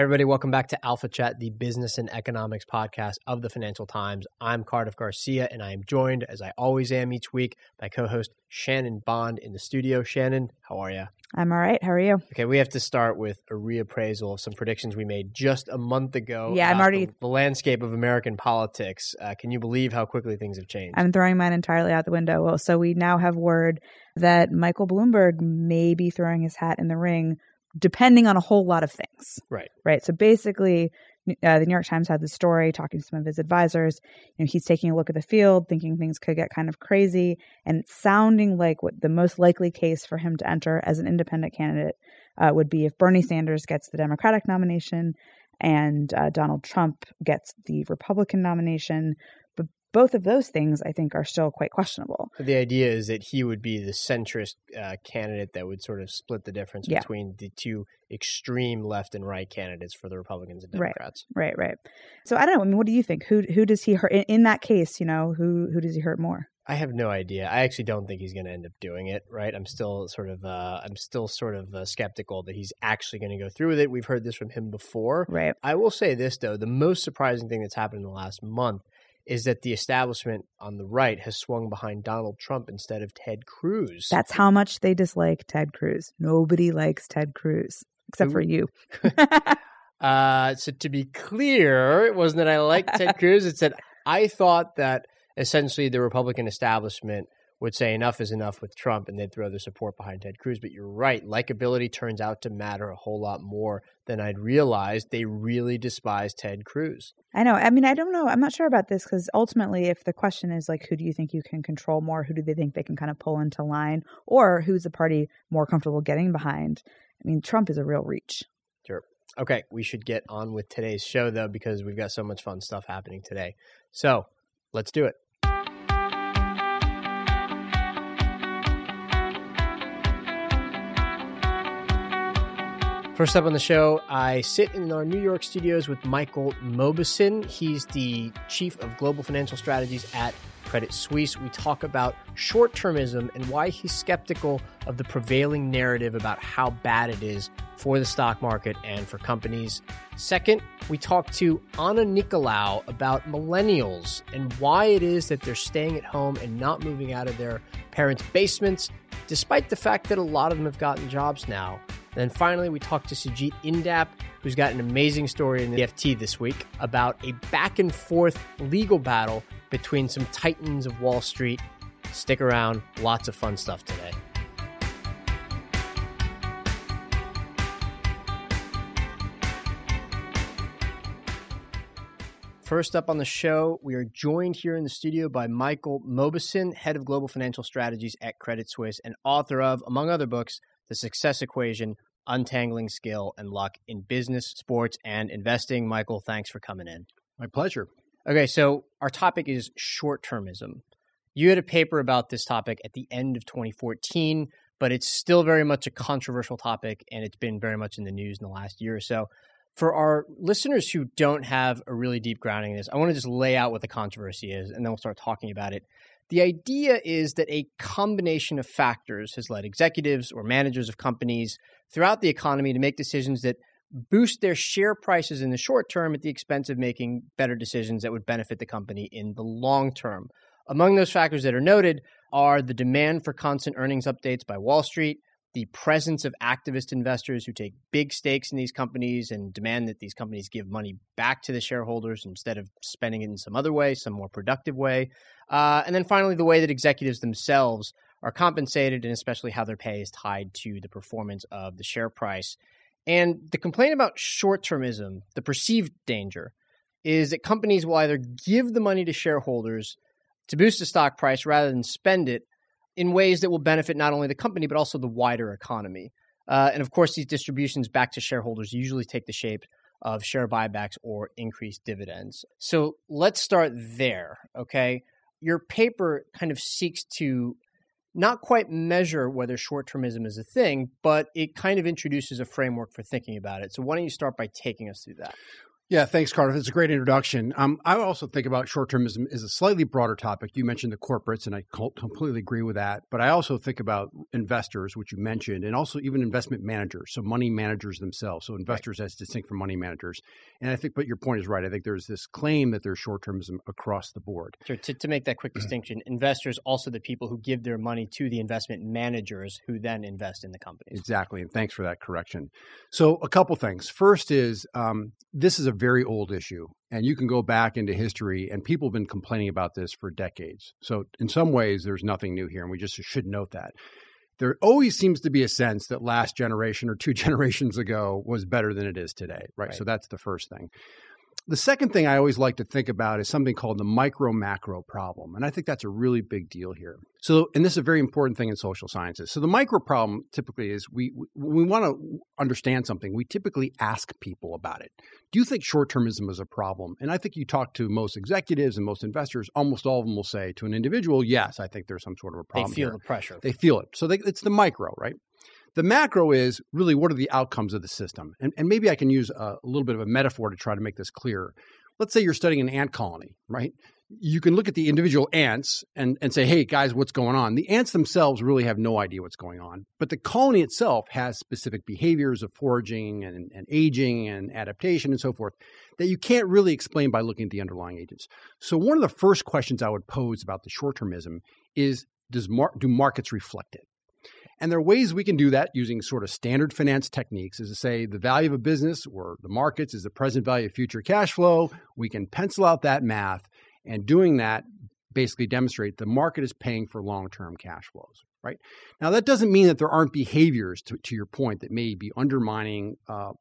Everybody, welcome back to Alpha Chat, the business and economics podcast of the Financial Times. I'm Cardiff Garcia, and I am joined, as I always am each week, by co host Shannon Bond in the studio. Shannon, how are you? I'm all right. How are you? Okay, we have to start with a reappraisal of some predictions we made just a month ago. Yeah, I'm already- The, the landscape of American politics. Uh, can you believe how quickly things have changed? I'm throwing mine entirely out the window. Well, so we now have word that Michael Bloomberg may be throwing his hat in the ring, depending on a whole lot of things. right. Right. So basically, uh, the New York Times had the story talking to some of his advisors. You know, he's taking a look at the field, thinking things could get kind of crazy, and sounding like what the most likely case for him to enter as an independent candidate uh, would be if Bernie Sanders gets the Democratic nomination and uh, Donald Trump gets the Republican nomination. Both of those things, I think, are still quite questionable. The idea is that he would be the centrist uh, candidate that would sort of split the difference Yeah. between the two extreme left and right candidates for the Republicans and Right. Democrats. Right. Right. So I don't know. I mean, what do you think? Who who does he hurt in, in that case? You know, who who does he hurt more? I have no idea. I actually don't think he's going to end up doing it. Right? I'm still sort of, uh, I'm still sort of uh, skeptical that he's actually going to go through with it. We've heard this from him before. Right. I will say this though: the most surprising thing that's happened in the last month is that the establishment on the right has swung behind Donald Trump instead of Ted Cruz. That's how much they dislike Ted Cruz. Nobody likes Ted Cruz except for you. Uh, so to be clear, it wasn't that I liked Ted Cruz. It's that I thought that essentially the Republican establishment would say enough is enough with Trump and they'd throw their support behind Ted Cruz. But you're right. Likability turns out to matter a whole lot more than I'd realized. They really despise Ted Cruz. I know. I mean, I don't know. I'm not sure about this because ultimately, if the question is like, who do you think you can control more? Who do they think they can kind of pull into line? Or who's the party more comfortable getting behind? I mean, Trump is a real reach. Sure. Okay, we should get on with today's show though, because we've got so much fun stuff happening today. So let's do it. First up on the show, I sit in our New York studios with Michael Mauboussin. He's the chief of global financial strategies at Credit Suisse. We talk about short termism and why he's skeptical of the prevailing narrative about how bad it is for the stock market and for companies. Second, we talk to Anna Nicolaou about millennials and why it is that they're staying at home and not moving out of their parents' basements, despite the fact that a lot of them have gotten jobs now. Then finally, we talked to Sujeet Indap, who's got an amazing story in the FT this week about a back and forth legal battle between some titans of Wall Street. Stick around, lots of fun stuff today. First up on the show, we are joined here in the studio by Michael Mauboussin, head of global financial strategies at Credit Suisse and author of, among other books, The Success Equation Untangling Skill and Luck in Business, Sports, and Investing. Michael, thanks for coming in. My pleasure. Okay, so our topic is short termism. You had a paper about this topic at the end of 2014, but it's still very much a controversial topic and it's been very much in the news in the last year or so. For our listeners who don't have a really deep grounding in this, I want to just lay out what the controversy is and then we'll start talking about it. The idea is that a combination of factors has led executives or managers of companies throughout the economy to make decisions that boost their share prices in the short term at the expense of making better decisions that would benefit the company in the long term. Among those factors that are noted are the demand for constant earnings updates by Wall Street, the presence of activist investors who take big stakes in these companies and demand that these companies give money back to the shareholders instead of spending it in some other way, some more productive way. Uh, and then finally, the way that executives themselves are compensated and especially how their pay is tied to the performance of the share price. And the complaint about short termism, the perceived danger, is that companies will either give the money to shareholders to boost the stock price rather than spend it in ways that will benefit not only the company but also the wider economy. Uh, and of course, these distributions back to shareholders usually take the shape of share buybacks or increased dividends. So let's start there. Okay. Your paper kind of seeks to not quite measure whether short termism is a thing, but it kind of introduces a framework for thinking about it. So why don't you start by taking us through that? Yeah, thanks, Cardiff. It's a great introduction. Um, I also think about short termism as a slightly broader topic. You mentioned the corporates, and I completely agree with that. But I also think about investors, which you mentioned, and also even investment managers, so money managers themselves. So investors right. as distinct from money managers. And I think, but your point is right. I think there's this claim that there's short termism across the board. Sure. To, to make that quick mm-hmm. distinction, investors also the people who give their money to the investment managers who then invest in the companies. Exactly. And thanks for that correction. So a couple things. First is um, this is a very old issue. And you can go back into history, and people have been complaining about this for decades. So, in some ways, there's nothing new here, and we just should note that. There always seems to be a sense that last generation or two generations ago was better than it is today, right? right. So, that's the first thing. The second thing I always like to think about is something called the micro macro problem. And I think that's a really big deal here. So, and this is a very important thing in social sciences. So, the micro problem typically is we, we want to understand something, we typically ask people about it. Do you think short termism is a problem? And I think you talk to most executives and most investors, almost all of them will say to an individual, yes, I think there's some sort of a problem. They feel here. the pressure. They feel it. So, they, it's the micro, right? The macro is really what are the outcomes of the system? And, and maybe I can use a, a little bit of a metaphor to try to make this clear. Let's say you're studying an ant colony, right? you can look at the individual ants and, and say, hey, guys, what's going on? The ants themselves really have no idea what's going on. But the colony itself has specific behaviors of foraging and, and aging and adaptation and so forth that you can't really explain by looking at the underlying agents. So, one of the first questions I would pose about the short termism is does mar- do markets reflect it? And there are ways we can do that using sort of standard finance techniques, is to say the value of a business or the markets is the present value of future cash flow. We can pencil out that math, and doing that basically demonstrate the market is paying for long-term cash flows. Right now, that doesn't mean that there aren't behaviors, to, to your point, that may be undermining uh,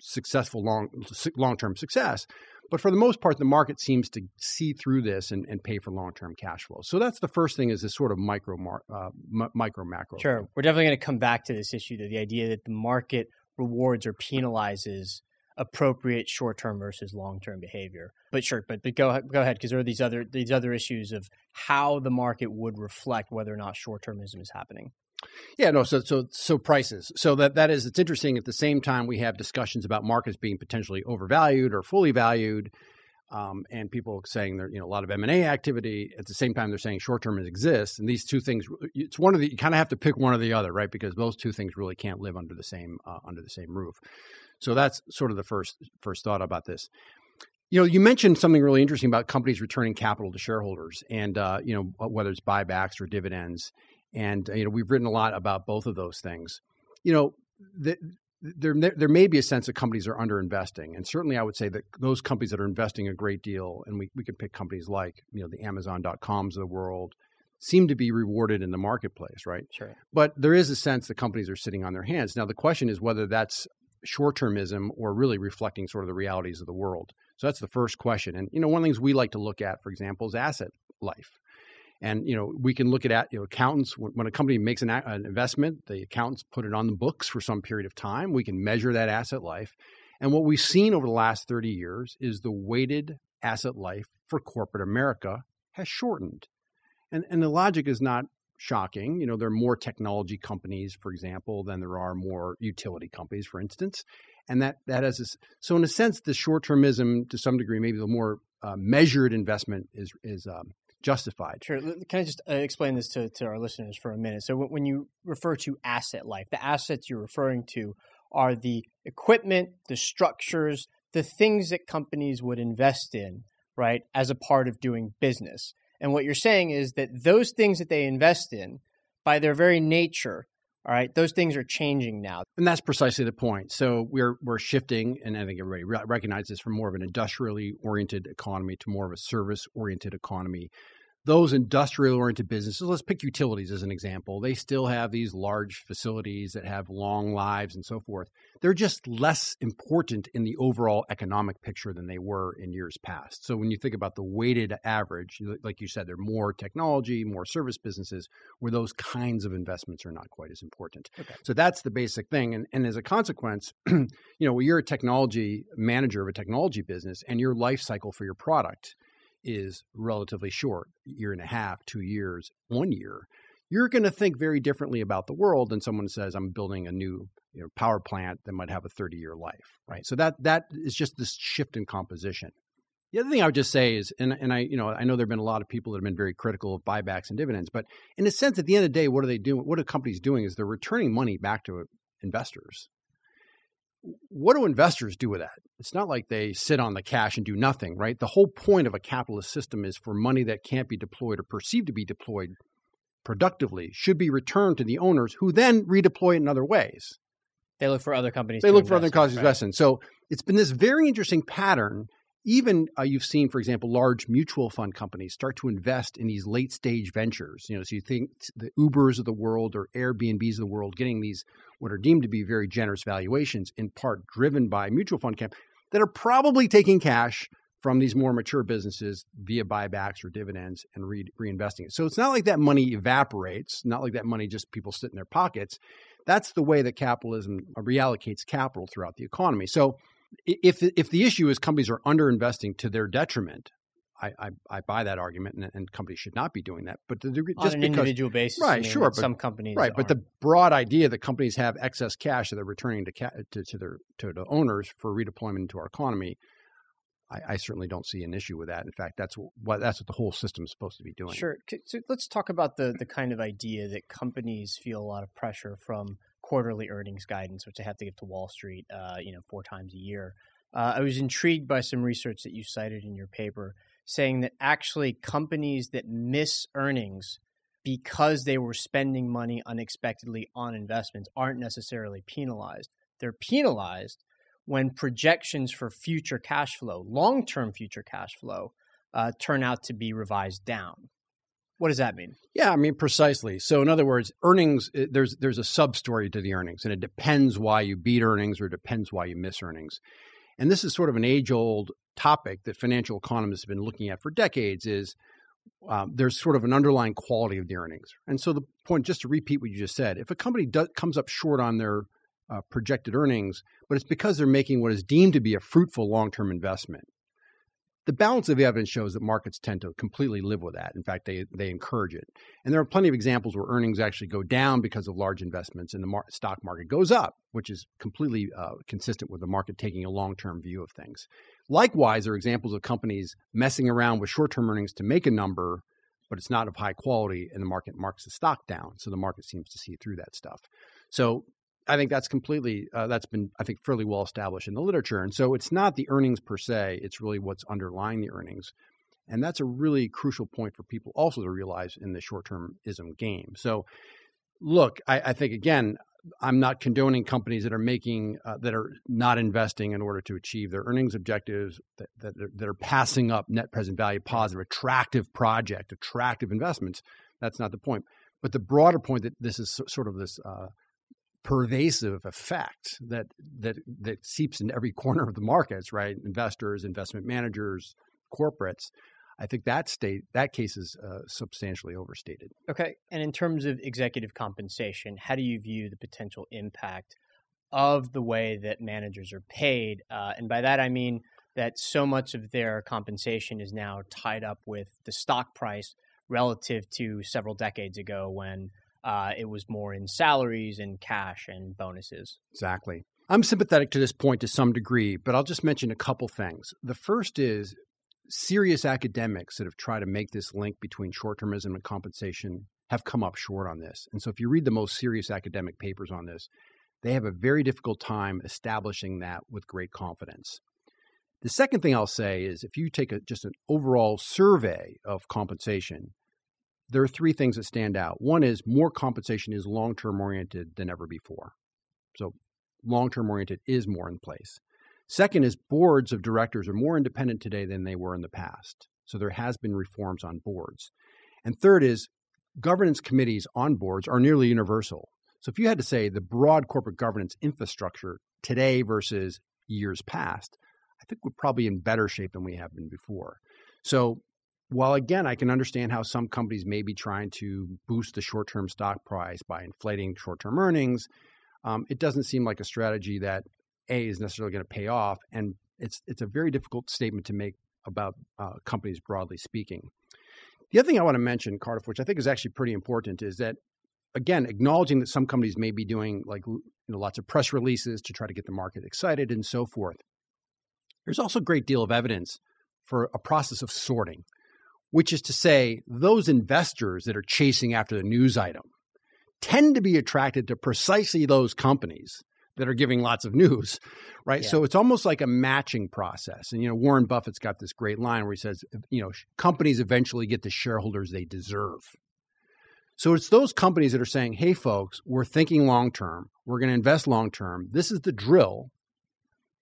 successful long long-term success. But for the most part, the market seems to see through this and, and pay for long-term cash flows. So that's the first thing is this sort of micro, uh, m- micro macro. Sure, we're definitely going to come back to this issue, though, the idea that the market rewards or penalizes appropriate short-term versus long-term behavior. But sure, but, but go go ahead because there are these other these other issues of how the market would reflect whether or not short-termism is happening. Yeah, no. So, so, so prices. So that that is. It's interesting. At the same time, we have discussions about markets being potentially overvalued or fully valued, um, and people saying there, you know, a lot of M and A activity. At the same time, they're saying short term exists, and these two things. It's one of the. You kind of have to pick one or the other, right? Because those two things really can't live under the same uh, under the same roof. So that's sort of the first first thought about this. You know, you mentioned something really interesting about companies returning capital to shareholders, and uh, you know whether it's buybacks or dividends. And uh, you know, we've written a lot about both of those things. You know, the, there there may be a sense that companies are underinvesting, and certainly I would say that those companies that are investing a great deal, and we we could pick companies like you know the Amazon.coms of the world, seem to be rewarded in the marketplace, right? Sure. But there is a sense that companies are sitting on their hands. Now the question is whether that's short termism or really reflecting sort of the realities of the world. So that's the first question. And you know, one of the things we like to look at, for example, is asset life. And you know, we can look at you know accountants when, a company makes an, an investment, the accountants put it on the books for some period of time. We can measure that asset life. And what we've seen over the last 30 years is the weighted asset life for corporate America has shortened. And, and the logic is not shocking. You know, there are more technology companies, for example, than there are more utility companies, for instance. And that, that has this, so in a sense, the short termism to some degree, maybe the more uh, measured investment is, is um, justified. Sure. Can I just uh, explain this to, to our listeners for a minute? So, when you refer to asset life, the assets you're referring to are the equipment, the structures, the things that companies would invest in, right, as a part of doing business. And what you're saying is that those things that they invest in, by their very nature, all right, those things are changing now. And that's precisely the point. So we're we're shifting, and I think everybody recognizes from more of an industrially oriented economy to more of a service oriented economy. those industrial oriented businesses, let's pick utilities as an example, they still have these large facilities that have long lives and so forth. They're just less important in the overall economic picture than they were in years past. So when you think about the weighted average, like you said, there are more technology, more service businesses where those kinds of investments are not quite as important. Okay. So that's the basic thing. And, and as a consequence, you know, you're a technology manager of a technology business and your life cycle for your product is relatively short year and a half, two years, one year you're going to think very differently about the world than someone says i'm building a new you know, power plant that might have a 30 year life right so that that is just this shift in composition the other thing I would just say is, and, and I, you know, I know there have been a lot of people that have been very critical of buybacks and dividends, but in a sense, at the end of the day, what are they doing? What are companies doing? Is they're returning money back to investors what do investors do with that? It's not like they sit on the cash and do nothing, right? The whole point of a capitalist system is for money that can't be deployed or perceived to be deployed productively should be returned to the owners who then redeploy it in other ways. They look for other companies. They look for other companies to invest in. So it's been this very interesting pattern even uh, you've seen, for example, large mutual fund companies start to invest in these late stage ventures. You know, so you think the Ubers of the world or Airbnbs of the world getting these what are deemed to be very generous valuations, in part driven by mutual fund camp that are probably taking cash from these more mature businesses via buybacks or dividends and re- reinvesting it. So it's not like that money evaporates, not like that money just people sit in their pockets. That's the way that capitalism uh, reallocates capital throughout the economy. So if if the issue is companies are underinvesting to their detriment, I, I, I buy that argument, and, and, companies should not be doing that. But the degree, on just an because, individual basis, right? Sure, but, some companies, right? Aren't. But the broad idea that companies have excess cash that they're returning to, ca- to, to their to the owners for redeployment into our economy, I, I, certainly don't see an issue with that. In fact, that's what that's what the whole system is supposed to be doing. Sure. So let's talk about the the kind of idea that companies feel a lot of pressure from quarterly earnings guidance, which they have to give to Wall Street, uh, you know, four times a year. Uh, I was intrigued by some research that you cited in your paper saying that actually companies that miss earnings because they were spending money unexpectedly on investments aren't necessarily penalized. They're penalized when projections for future cash flow, long term future cash flow, uh, turn out to be revised down. What does that mean? Yeah, I mean precisely. So in other words, earnings there's there's a sub story to the earnings, and it depends why you beat earnings or depends why you miss earnings. And this is sort of an age old topic that financial economists have been looking at for decades is um, there's sort of an underlying quality of the earnings. And so the point, just to repeat what you just said, if a company does, comes up short on their uh, projected earnings, but it's because they're making what is deemed to be a fruitful long term investment, the balance of the evidence shows that markets tend to completely live with that. In fact, they they encourage it. And there are plenty of examples where earnings actually go down because of large investments, and the mar- stock market goes up, which is completely uh, consistent with the market taking a long term view of things. Likewise, there are examples of companies messing around with short term earnings to make a number, but it's not of high quality, and the market marks the stock down. So the market seems to see through that stuff. So I think that's completely uh, that's been I think fairly well established in the literature, and so it's not the earnings per se; it's really what's underlying the earnings, and that's a really crucial point for people also to realize in the short-termism game. So, look, I, I think again, I'm not condoning companies that are making uh, that are not investing in order to achieve their earnings objectives that that are, that are passing up net present value positive, attractive project, attractive investments. That's not the point. But the broader point that this is sort of this uh, pervasive effect that that that seeps in every corner of the markets, right? Investors, investment managers, corporates. I think that state that case is uh, substantially overstated. Okay, and in terms of executive compensation, how do you view the potential impact of the way that managers are paid? Uh, and by that I mean that so much of their compensation is now tied up with the stock price relative to several decades ago when uh, it was more in salaries and cash and bonuses. Exactly. I'm sympathetic to this point to some degree, but I'll just mention a couple things. The first is serious academics that have tried to make this link between short termism and compensation have come up short on this. And so if you read the most serious academic papers on this, they have a very difficult time establishing that with great confidence. The second thing I'll say is if you take a, just an overall survey of compensation, there are three things that stand out. One is more compensation is long term oriented than ever before. So, long term oriented is more in place. Second is boards of directors are more independent today than they were in the past. So, there has been reforms on boards. And third is governance committees on boards are nearly universal. So if you had to say the broad corporate governance infrastructure today versus years past, I think we're probably in better shape than we have been before. So while again, I can understand how some companies may be trying to boost the short term stock price by inflating short term earnings, um, it doesn't seem like a strategy that A is necessarily going to pay off. And it's, it's a very difficult statement to make about uh, companies broadly speaking. The other thing I want to mention, Cardiff, which I think is actually pretty important, is that again, acknowledging that some companies may be doing like you know, lots of press releases to try to get the market excited and so forth. There's also a great deal of evidence for a process of sorting, which is to say, those investors that are chasing after the news item tend to be attracted to precisely those companies that are giving lots of news, right? Yeah. So it's almost like a matching process. And you know, Warren Buffett's got this great line where he says, you know, companies eventually get the shareholders they deserve. So it's those companies that are saying, "Hey folks, we're thinking long term. We're going to invest long term. This is the drill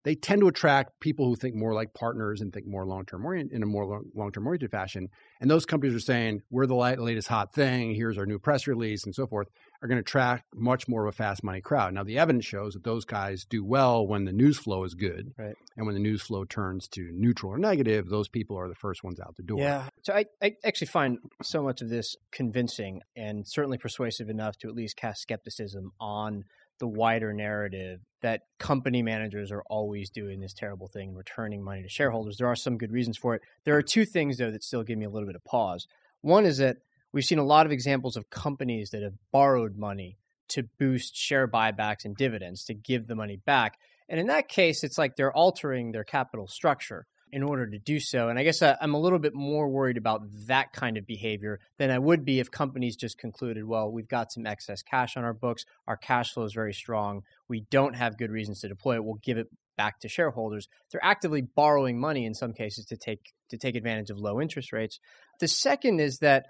they tend to attract people who think more like partners and think more long term orient in a more long term oriented fashion. And those companies are saying, we're the latest hot thing, here's our new press release, and so forth, are going to attract much more of a fast money crowd. Now, the evidence shows that those guys do well when the news flow is good. Right. And when the news flow turns to neutral or negative, those people are the first ones out the door. Yeah. So I, I actually find so much of this convincing and certainly persuasive enough to at least cast skepticism on the wider narrative that company managers are always doing this terrible thing, returning money to shareholders. There are some good reasons for it. There are two things, though, that still give me a little bit of pause. One is that we've seen a lot of examples of companies that have borrowed money to boost share buybacks and dividends to give the money back. And in that case, it's like they're altering their capital structure in order to do so. And I guess uh, I, am a little bit more worried about that kind of behavior than I would be if companies just concluded, well, we've got some excess cash on our books, our cash flow is very strong, we don't have good reasons to deploy it, we'll give it back to shareholders. They're actively borrowing money in some cases to take to take advantage of low interest rates. The second is that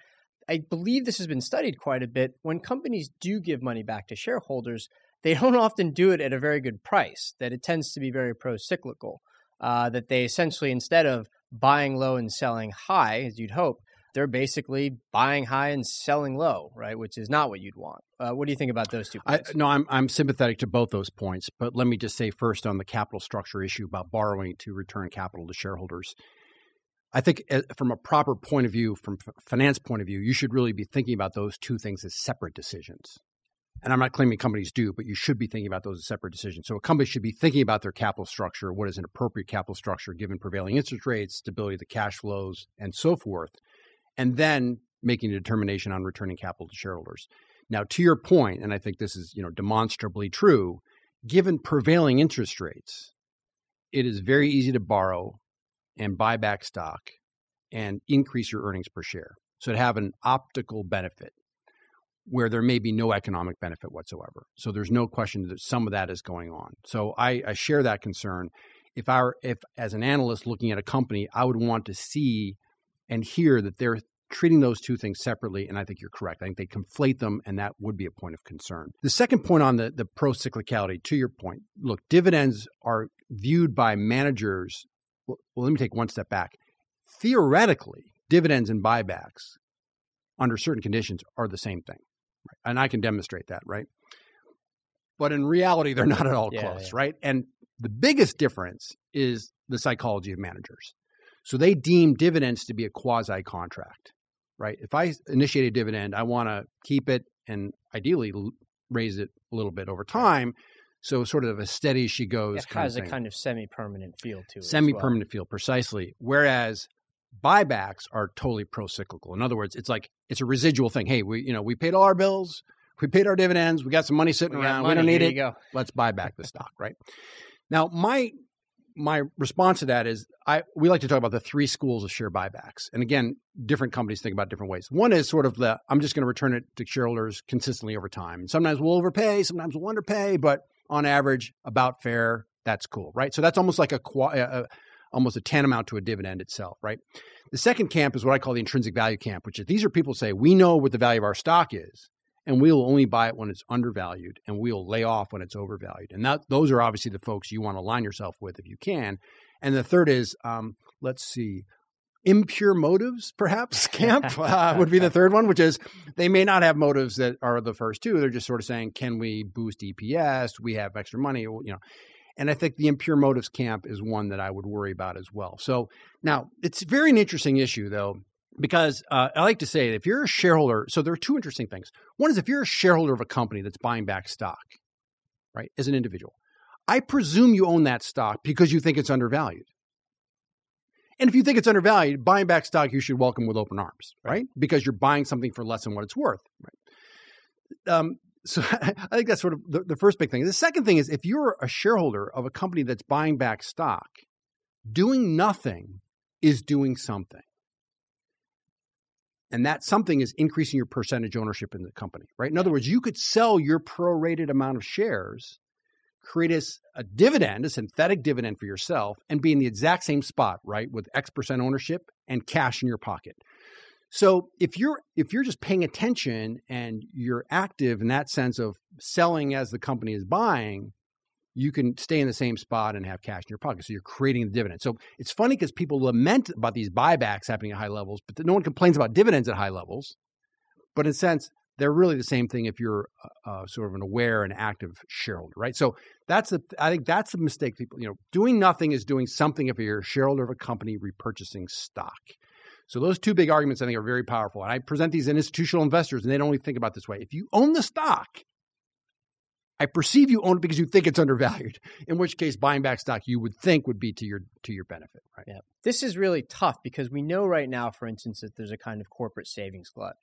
I believe this has been studied quite a bit. When companies do give money back to shareholders, they don't often do it at a very good price, that it tends to be very pro cyclical uh, that they essentially, instead of buying low and selling high, as you'd hope, they're basically buying high and selling low, right? Which is not what you'd want. Uh, what do you think about those two points? I, no, I'm I'm sympathetic to both those points, but let me just say first on the capital structure issue about borrowing to return capital to shareholders. I think uh, from a proper point of view, from finance point of view, you should really be thinking about those two things as separate decisions and I'm not claiming companies do, but you should be thinking about those as separate decisions. So a company should be thinking about their capital structure, what is an appropriate capital structure given prevailing interest rates, stability of the cash flows, and so forth, and then making a determination on returning capital to shareholders. Now, to your point, and I think this is you know demonstrably true, given prevailing interest rates, it is very easy to borrow and buy back stock and increase your earnings per share. So to have an optical benefit where there may be no economic benefit whatsoever. So there's no question that some of that is going on. So I, I share that concern. If I were, if as an analyst looking at a company, I would want to see and hear that they're treating those two things separately, and I think you're correct. I think they conflate them, and that would be a point of concern. The second point on the, the pro cyclicality, to your point, look, dividends are viewed by managers. Well, well, let me take one step back. Theoretically, dividends and buybacks under certain conditions are the same thing and I can demonstrate that, right? But in reality, they're not at all yeah, close, yeah. right? And the biggest difference is the psychology of managers. So they deem dividends to be a quasi contract, right? If I initiate a dividend, I want to keep it and ideally raise it a little bit over time. So sort of a steady as she goes. It has a kind of semi-permanent feel to it. Semi-permanent well. feel, precisely. Whereas buybacks are totally pro-cyclical. In other words, it's like it's a residual thing. Hey, we you know we paid all our bills, we paid our dividends, we got some money sitting we around, money, we don't need it. Go. Let's buy back the stock, right? Now, my my response to that is I we like to talk about the three schools of share buybacks. And again, different companies think about different ways. One is sort of the I'm just going to return it to shareholders consistently over time. Sometimes we'll overpay, sometimes we'll underpay, but on average about fair. That's cool, right? So that's almost like a, a almost a tantamount to a dividend itself, right? The second camp is what I call the intrinsic value camp, which is these are people say, we know what the value of our stock is, and we'll only buy it when it's undervalued, and we'll lay off when it's overvalued. And that, those are obviously the folks you want to align yourself with if you can. And the third is, um, let's see, impure motives, perhaps camp uh, would be the third one, which is they may not have motives that are the first two. They're just sort of saying, can we boost EPS? We have extra money, you know. And I think the impure motives camp is one that I would worry about as well. So now it's very an interesting issue, though, because uh, I like to say if you're a shareholder, so there are two interesting things. One is if you're a shareholder of a company that's buying back stock, right, as an individual, I presume you own that stock because you think it's undervalued. And if you think it's undervalued, buying back stock you should welcome with open arms, right? right? Because you're buying something for less than what it's worth, right? Um, so I think that's sort of the, the first big thing. The second thing is if you're a shareholder of a company that's buying back stock, doing nothing is doing something. And that something is increasing your percentage ownership in the company, right? In other words, you could sell your prorated amount of shares create a, a, dividend, a synthetic dividend for yourself, and be in the exact same spot, right, with X percent ownership and cash in your pocket. So if you're if you're just paying attention and you're active in that sense of selling as the company is buying, you can stay in the same spot and have cash in your pocket. So you're creating the dividend. So it's funny because people lament about these buybacks happening at high levels, but no one complains about dividends at high levels. But in a sense, they're really the same thing if you're uh, sort of an aware and active shareholder, right? So that's the I think that's the mistake people you know doing nothing is doing something if you're a shareholder of a company repurchasing stock. So those two big arguments I think are very powerful, and I present these in institutional investors, and they don't only think about this way. If you own the stock, I perceive you own it because you think it's undervalued. In which case, buying back stock you would think would be to your to your benefit, right? Yeah. This is really tough because we know right now, for instance, that there's a kind of corporate savings glut,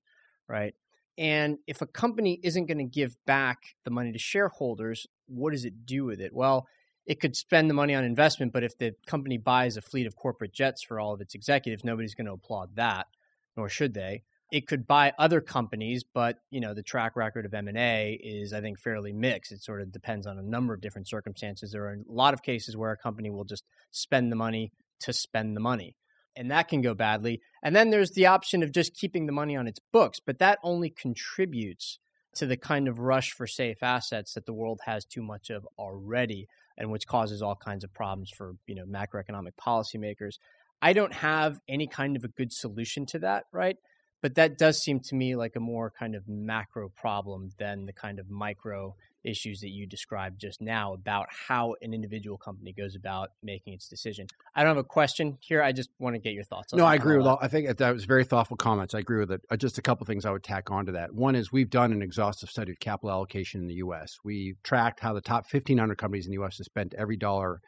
right? And if a company isn't going to give back the money to shareholders, what does it do with it? Well, it could spend the money on investment, but if the company buys a fleet of corporate jets for all of its executives, nobody's going to applaud that, nor should they. It could buy other companies, but you know the track record of M and A is, I think, fairly mixed. It sort of depends on a number of different circumstances. There are a lot of cases where a company will just spend the money to spend the money and that can go badly. And then there's the option of just keeping the money on its books, but that only contributes to the kind of rush for safe assets that the world has too much of already and which causes all kinds of problems for, you know, macroeconomic policymakers. I don't have any kind of a good solution to that, right? But that does seem to me like a more kind of macro problem than the kind of micro issues that you described just now about how an individual company goes about making its decision. I don't have a question here. I just want to get your thoughts. On No, I agree with all. I think that was very thoughtful comments. I agree with it. Uh, just a couple things I would tack onto that. One is we've done an exhaustive study of capital allocation in the U.S. We tracked how the top 1,500 companies in the U.S. have spent every dollar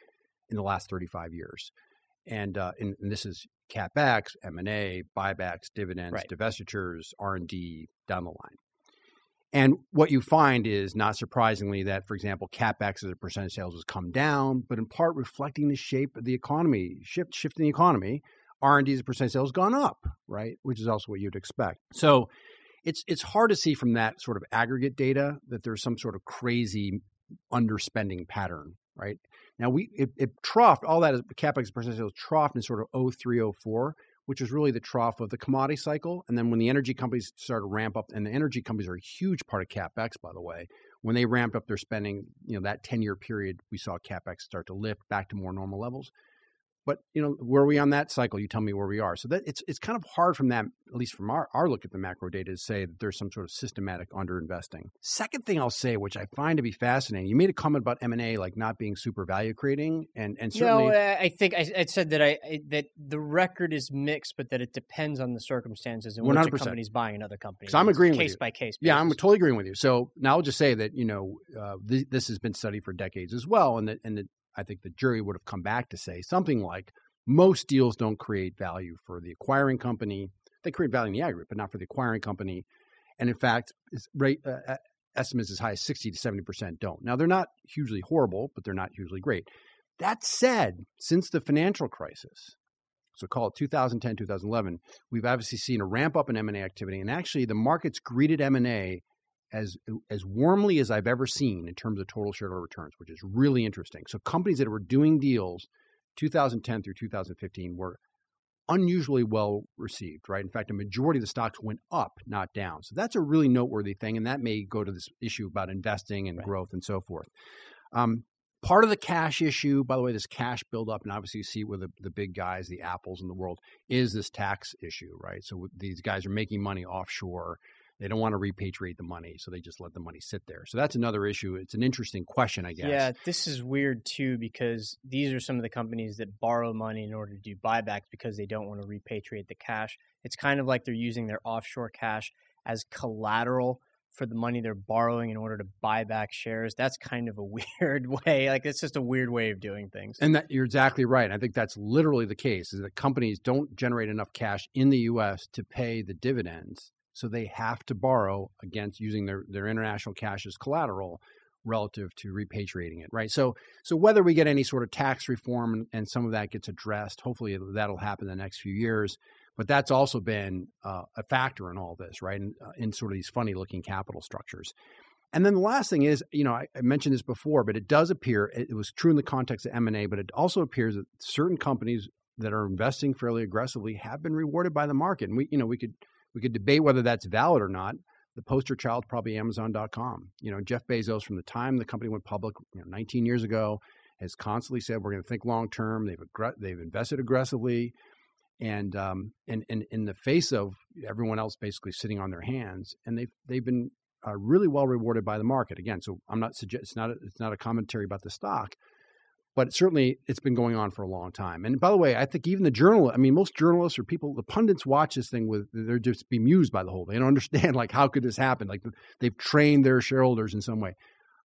in the last 35 years. And, uh, and, and this is capex, M and A, buybacks, dividends, right. divestitures, R and D down the line. And what you find is, not surprisingly, that, for example, capex as a percent of sales has come down, but in part reflecting the shape of the economy, shift, shift in the economy. R&D as a percent of sales has gone up, right? Which is also what you'd expect. So it's it's hard to see from that sort of aggregate data that there's some sort of crazy underspending pattern, right? Now we it, it troughed all that capex percent of sales troughed in sort of 0304 which was really the trough of the commodity cycle. And then when the energy companies started to ramp up, and the energy companies are a huge part of capex, by the way, when they ramped up their spending, you know, that 10 year period, we saw capex start to lift back to more normal levels. But you know, where are we on that cycle? You tell me where we are. So that it's it's kind of hard from that, at least from our, our look at the macro data, to say that there's some sort of systematic underinvesting. Second thing I'll say, which I find to be fascinating, you made a comment about M and A like not being super value creating, and and certainly, no, I think I, I said that I, I, that the record is mixed, but that it depends on the circumstances and 100%. which company's buying another company. So I'm agreeing case with you. by case. Basis. Yeah, I'm totally agreeing with you. So now I'll just say that you know uh, this, this has been studied for decades as well, and that and that I think the jury would have come back to say something like most deals don't create value for the acquiring company. They create value in the aggregate, but not for the acquiring company. And in fact, rate uh, estimates as high as 60 to 70% don't. Now, they're not hugely horrible, but they're not hugely great. That said, since the financial crisis, so call it 2010, 2011, we've obviously seen a ramp up in M&A activity. And actually, the markets greeted M&A as as warmly as I've ever seen in terms of total shareholder returns, which is really interesting. So companies that were doing deals 2010 through 2015 were unusually well received, right? In fact, a majority of the stocks went up, not down. So that's a really noteworthy thing, and that may go to this issue about investing and right. growth and so forth. Um, part of the cash issue, by the way, this cash buildup, and obviously you see with the, the big guys, the apples in the world, is this tax issue, right? So these guys are making money offshore. They don't want to repatriate the money, so they just let the money sit there. So that's another issue. It's an interesting question, I guess. Yeah, this is weird too because these are some of the companies that borrow money in order to do buybacks because they don't want to repatriate the cash. It's kind of like they're using their offshore cash as collateral for the money they're borrowing in order to buy back shares. That's kind of a weird way. Like it's just a weird way of doing things. And that you're exactly right. I think that's literally the case is that companies don't generate enough cash in the US to pay the dividends. So they have to borrow against using their, their international cash as collateral relative to repatriating it, right? So so whether we get any sort of tax reform and, and some of that gets addressed, hopefully that'll happen in the next few years. But that's also been uh, a factor in all this, right? In, uh, in sort of these funny looking capital structures. And then the last thing is, you know, I, I mentioned this before, but it does appear it, it was true in the context of M and A, but it also appears that certain companies that are investing fairly aggressively have been rewarded by the market. And we, you know, we could we could debate whether that's valid or not. The poster child probably Amazon.com. You know, Jeff Bezos, from the time the company went public, you know, 19 years ago, has constantly said we're going to think long term. They've aggr- they've invested aggressively and um, and, and in the face of everyone else basically sitting on their hands, and they've they've been uh, really well rewarded by the market. Again, so I'm not suggest it's not a, it's not a commentary about the stock, but certainly it's been going on for a long time. And by the way, I think even the journal, I mean, most journalists or people, the pundits watch this thing with they're just bemused by the whole. Thing. They don't understand like how could this happen? Like they've trained their shareholders in some way.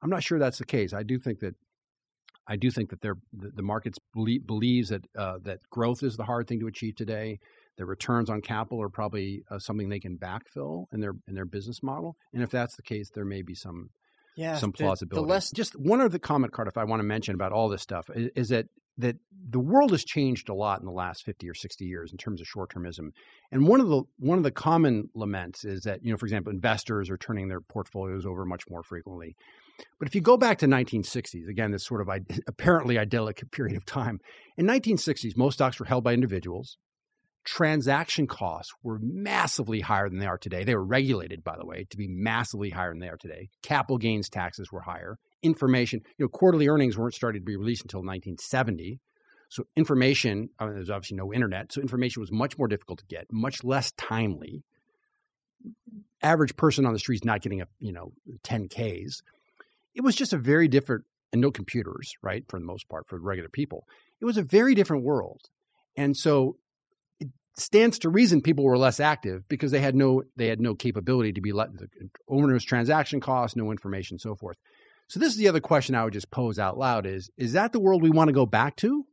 I'm not sure that's the case. I do think that I do think that the, the markets believe, believes that uh, that growth is the hard thing to achieve today. The returns on capital are probably uh, something they can backfill in their in their business model. And if that's the case, there may be some yeah, some plausibility. The, the less... Just one other comment, card, if I want to mention about all this stuff, is, is, that that the world has changed a lot in the last fifty or sixty years in terms of short termism. And one of the one of the common laments is that you know, for example, investors are turning their portfolios over much more frequently. But if you go back to 1960s, again, this sort of apparently idyllic period of time, in 1960s, most stocks were held by individuals. Transaction costs were massively higher than they are today. They were regulated, by the way, to be massively higher than they are today. Capital gains taxes were higher. Information, you know, quarterly earnings weren't started to be released until 1970. So information, I mean, there's obviously no internet, so information was much more difficult to get, much less timely. Average person on the street is not getting a you know 10 Ks it was just a very different, and no computers, right, for the most part, for regular people. It was a very different world. And so stands to reason people were less active because they had no they had no capability to be let the owners transaction costs, no information, so forth. So this is the other question I would just pose out loud is is that the world we want to go back to?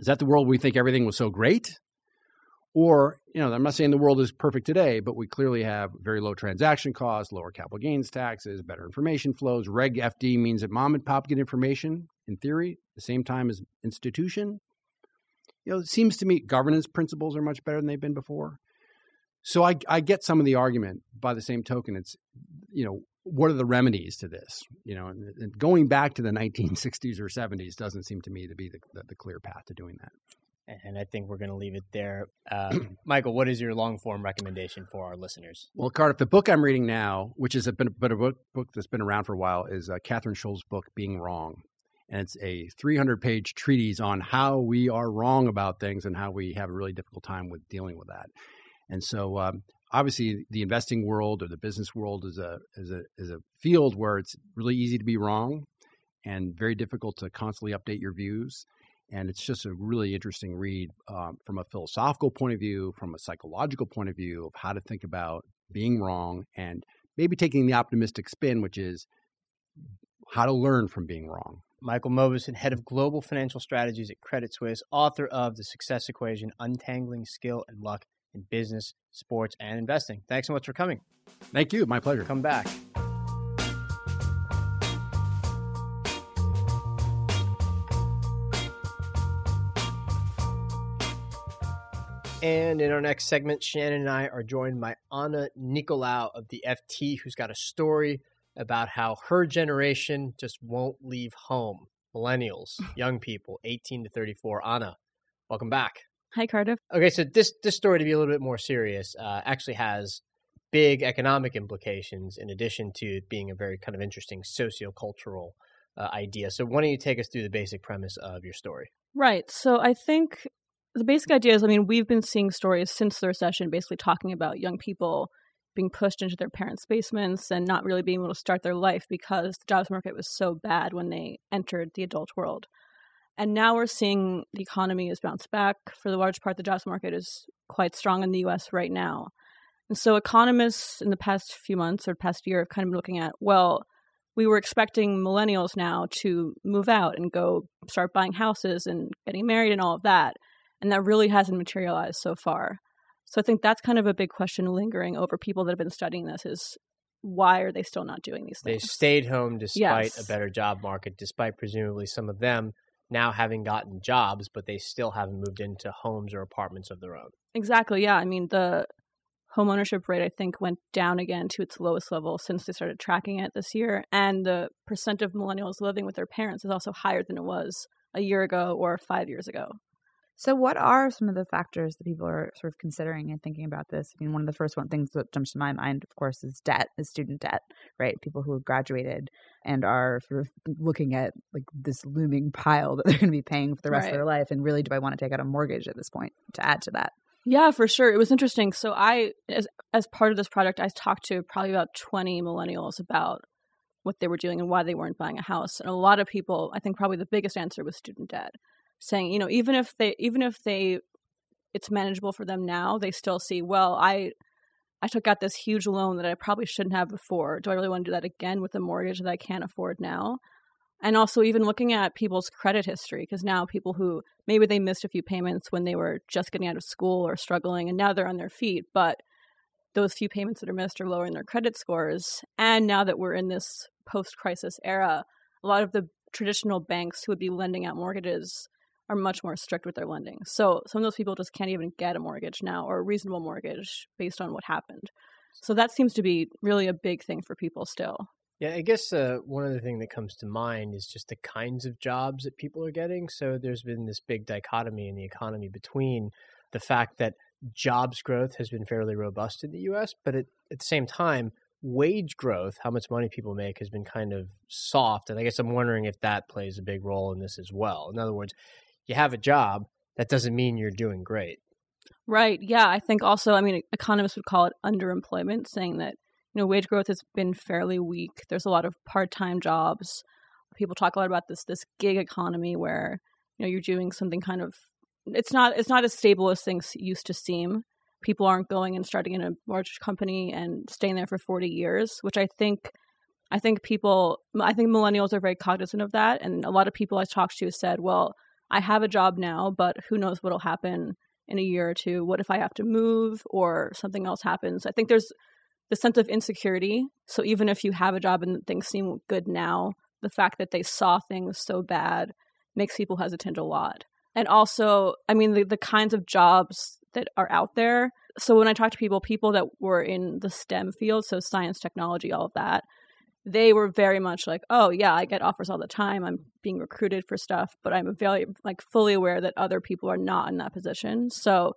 Is that the world we think everything was so great? Or, you know, I'm not saying the world is perfect today, but we clearly have very low transaction costs, lower capital gains taxes, better information flows. Reg FD means that mom and pop get information, in theory, the same time as institution. You know, it seems to me governance principles are much better than they've been before. So I, I get some of the argument. By the same token, it's, you know, what are the remedies to this? You know, and going back to the 1960s or 70s doesn't seem to me to be the, the, the clear path to doing that and I think we're going to leave it there. Uh, Michael, what is your long form recommendation for our listeners? Well, Cardiff, the book I'm reading now, which is a, been a, a book, book that's been around for a while, is uh, Kathryn Schulz's book, Being Wrong. And it's a 300 page treatise on how we are wrong about things and how we have a really difficult time with dealing with that. And so, um, obviously, the investing world or the business world is a, is, a, is a field where it's really easy to be wrong and very difficult to constantly update your views. And it's just a really interesting read um, from a philosophical point of view, from a psychological point of view of how to think about being wrong and maybe taking the optimistic spin, which is how to learn from being wrong. Michael Mauboussin, head of global financial strategies at Credit Suisse, author of The Success Equation Untangling Skill and Luck in Business, Sports, and Investing. Thanks so much for coming. Thank you. My pleasure. Come back. And in our next segment, Shannon and I are joined by Anna Nicolaou of the FT, who's got a story about how her generation just won't leave home. Millennials, young people, 18 to 34. Anna, welcome back. Hi, Cardiff. Okay, so this this story, to be a little bit more serious, uh, actually has big economic implications in addition to being a very kind of interesting sociocultural uh, idea. So why don't you take us through the basic premise of your story? Right. So I think the basic idea is I mean, we've been seeing stories since the recession basically talking about young people being pushed into their parents' basements and not really being able to start their life because the jobs market was so bad when they entered the adult world. And now we're seeing the economy is bounced back. For the large part, the jobs market is quite strong in the US right now. And so economists in the past few months or past year have kind of been looking at, well, we were expecting millennials now to move out and go start buying houses and getting married and all of that. And that really hasn't materialized so far. So I think that's kind of a big question lingering over people that have been studying this is why are they still not doing these things? They stayed home despite Yes. a better job market, despite presumably some of them now having gotten jobs, but they still haven't moved into homes or apartments of their own. Exactly. Yeah. I mean, the home ownership rate, I think, went down again to its lowest level since they started tracking it this year. And the percent of millennials living with their parents is also higher than it was a year ago or five years ago. So, what are some of the factors that people are sort of considering and thinking about this? I mean, one of the first one things that jumps to my mind, of course, is debt, is student debt, right? People who have graduated and are sort of looking at like this looming pile that they're going to be paying for the rest Right. of their life. And really, do I want to take out a mortgage at this point to add to that? Yeah, for sure. It was interesting. So I, as as part of this project, I talked to probably about twenty millennials about what they were doing and why they weren't buying a house. And a lot of people, I think, probably the biggest answer was student debt, saying, you know, even if they, even if they, it's manageable for them now, they still see, well, I, I took out this huge loan that I probably shouldn't have before. Do I really want to do that again with a mortgage that I can't afford now? And also, even looking at people's credit history, because now people who maybe they missed a few payments when they were just getting out of school or struggling, and now they're on their feet, but those few payments that are missed are lowering their credit scores. And now that we're in this post crisis era, a lot of the traditional banks who would be lending out mortgages are much more strict with their lending. So some of those people just can't even get a mortgage now or a reasonable mortgage based on what happened. So that seems to be really a big thing for people still. Yeah, I guess uh, one other thing that comes to mind is just the kinds of jobs that people are getting. So there's been this big dichotomy in the economy between the fact that jobs growth has been fairly robust in the US, but at, at the same time, wage growth, how much money people make, has been kind of soft. And I guess I'm wondering if that plays a big role in this as well. In other words, you have a job, that doesn't mean you're doing great. Right. Yeah. I think also, I mean, economists would call it underemployment, saying that, you know, wage growth has been fairly weak. There's a lot of part time jobs. People talk a lot about this this gig economy where, you know, you're doing something kind of it's not it's not as stable as things used to seem. People aren't going and starting in a large company and staying there for 40 years, which I think I think people I think millennials are very cognizant of that and a lot of people I talked to said, "Well, I have a job now, but who knows what'll happen in a year or two? What if I have to move or something else happens? I think there's the sense of insecurity. So even if you have a job and things seem good now, the fact that they saw things so bad makes people hesitant a lot. And also, I mean, the, the kinds of jobs that are out there. So when I talk to people, people that were in the STEM field, so science, technology, all of that, they were very much like, oh yeah, I get offers all the time. I'm being recruited for stuff, but I'm very like fully aware that other people are not in that position. So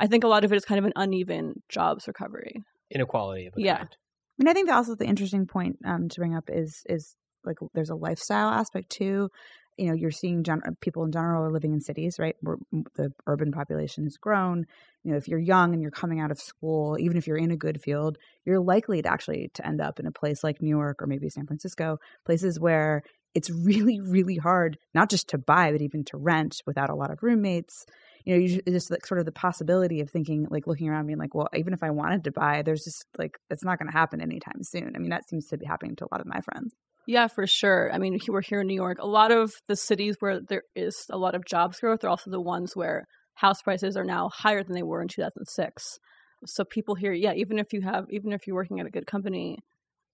I think a lot of it is kind of an uneven jobs recovery. Inequality of Yeah. kind. I mean, I think that also the interesting point um, to bring up is is like there's a lifestyle aspect too. You know, you're seeing gen- uh, people in general are living in cities, right? Where the urban population has grown. You know, if you're young and you're coming out of school, even if you're in a good field, you're likely to actually to end up in a place like New York or maybe San Francisco, places where it's really, really hard not just to buy, but even to rent without a lot of roommates. You know, you just like sort of the possibility of thinking, like looking around, being like, well, even if I wanted to buy, there's just like it's not going to happen anytime soon. I mean, that seems to be happening to a lot of my friends. Yeah, for sure. I mean, we're here in New York. A lot of the cities where there is a lot of jobs growth are also the ones where house prices are now higher than they were in 2006. So people here, yeah, even if you have, even if you're working at a good company,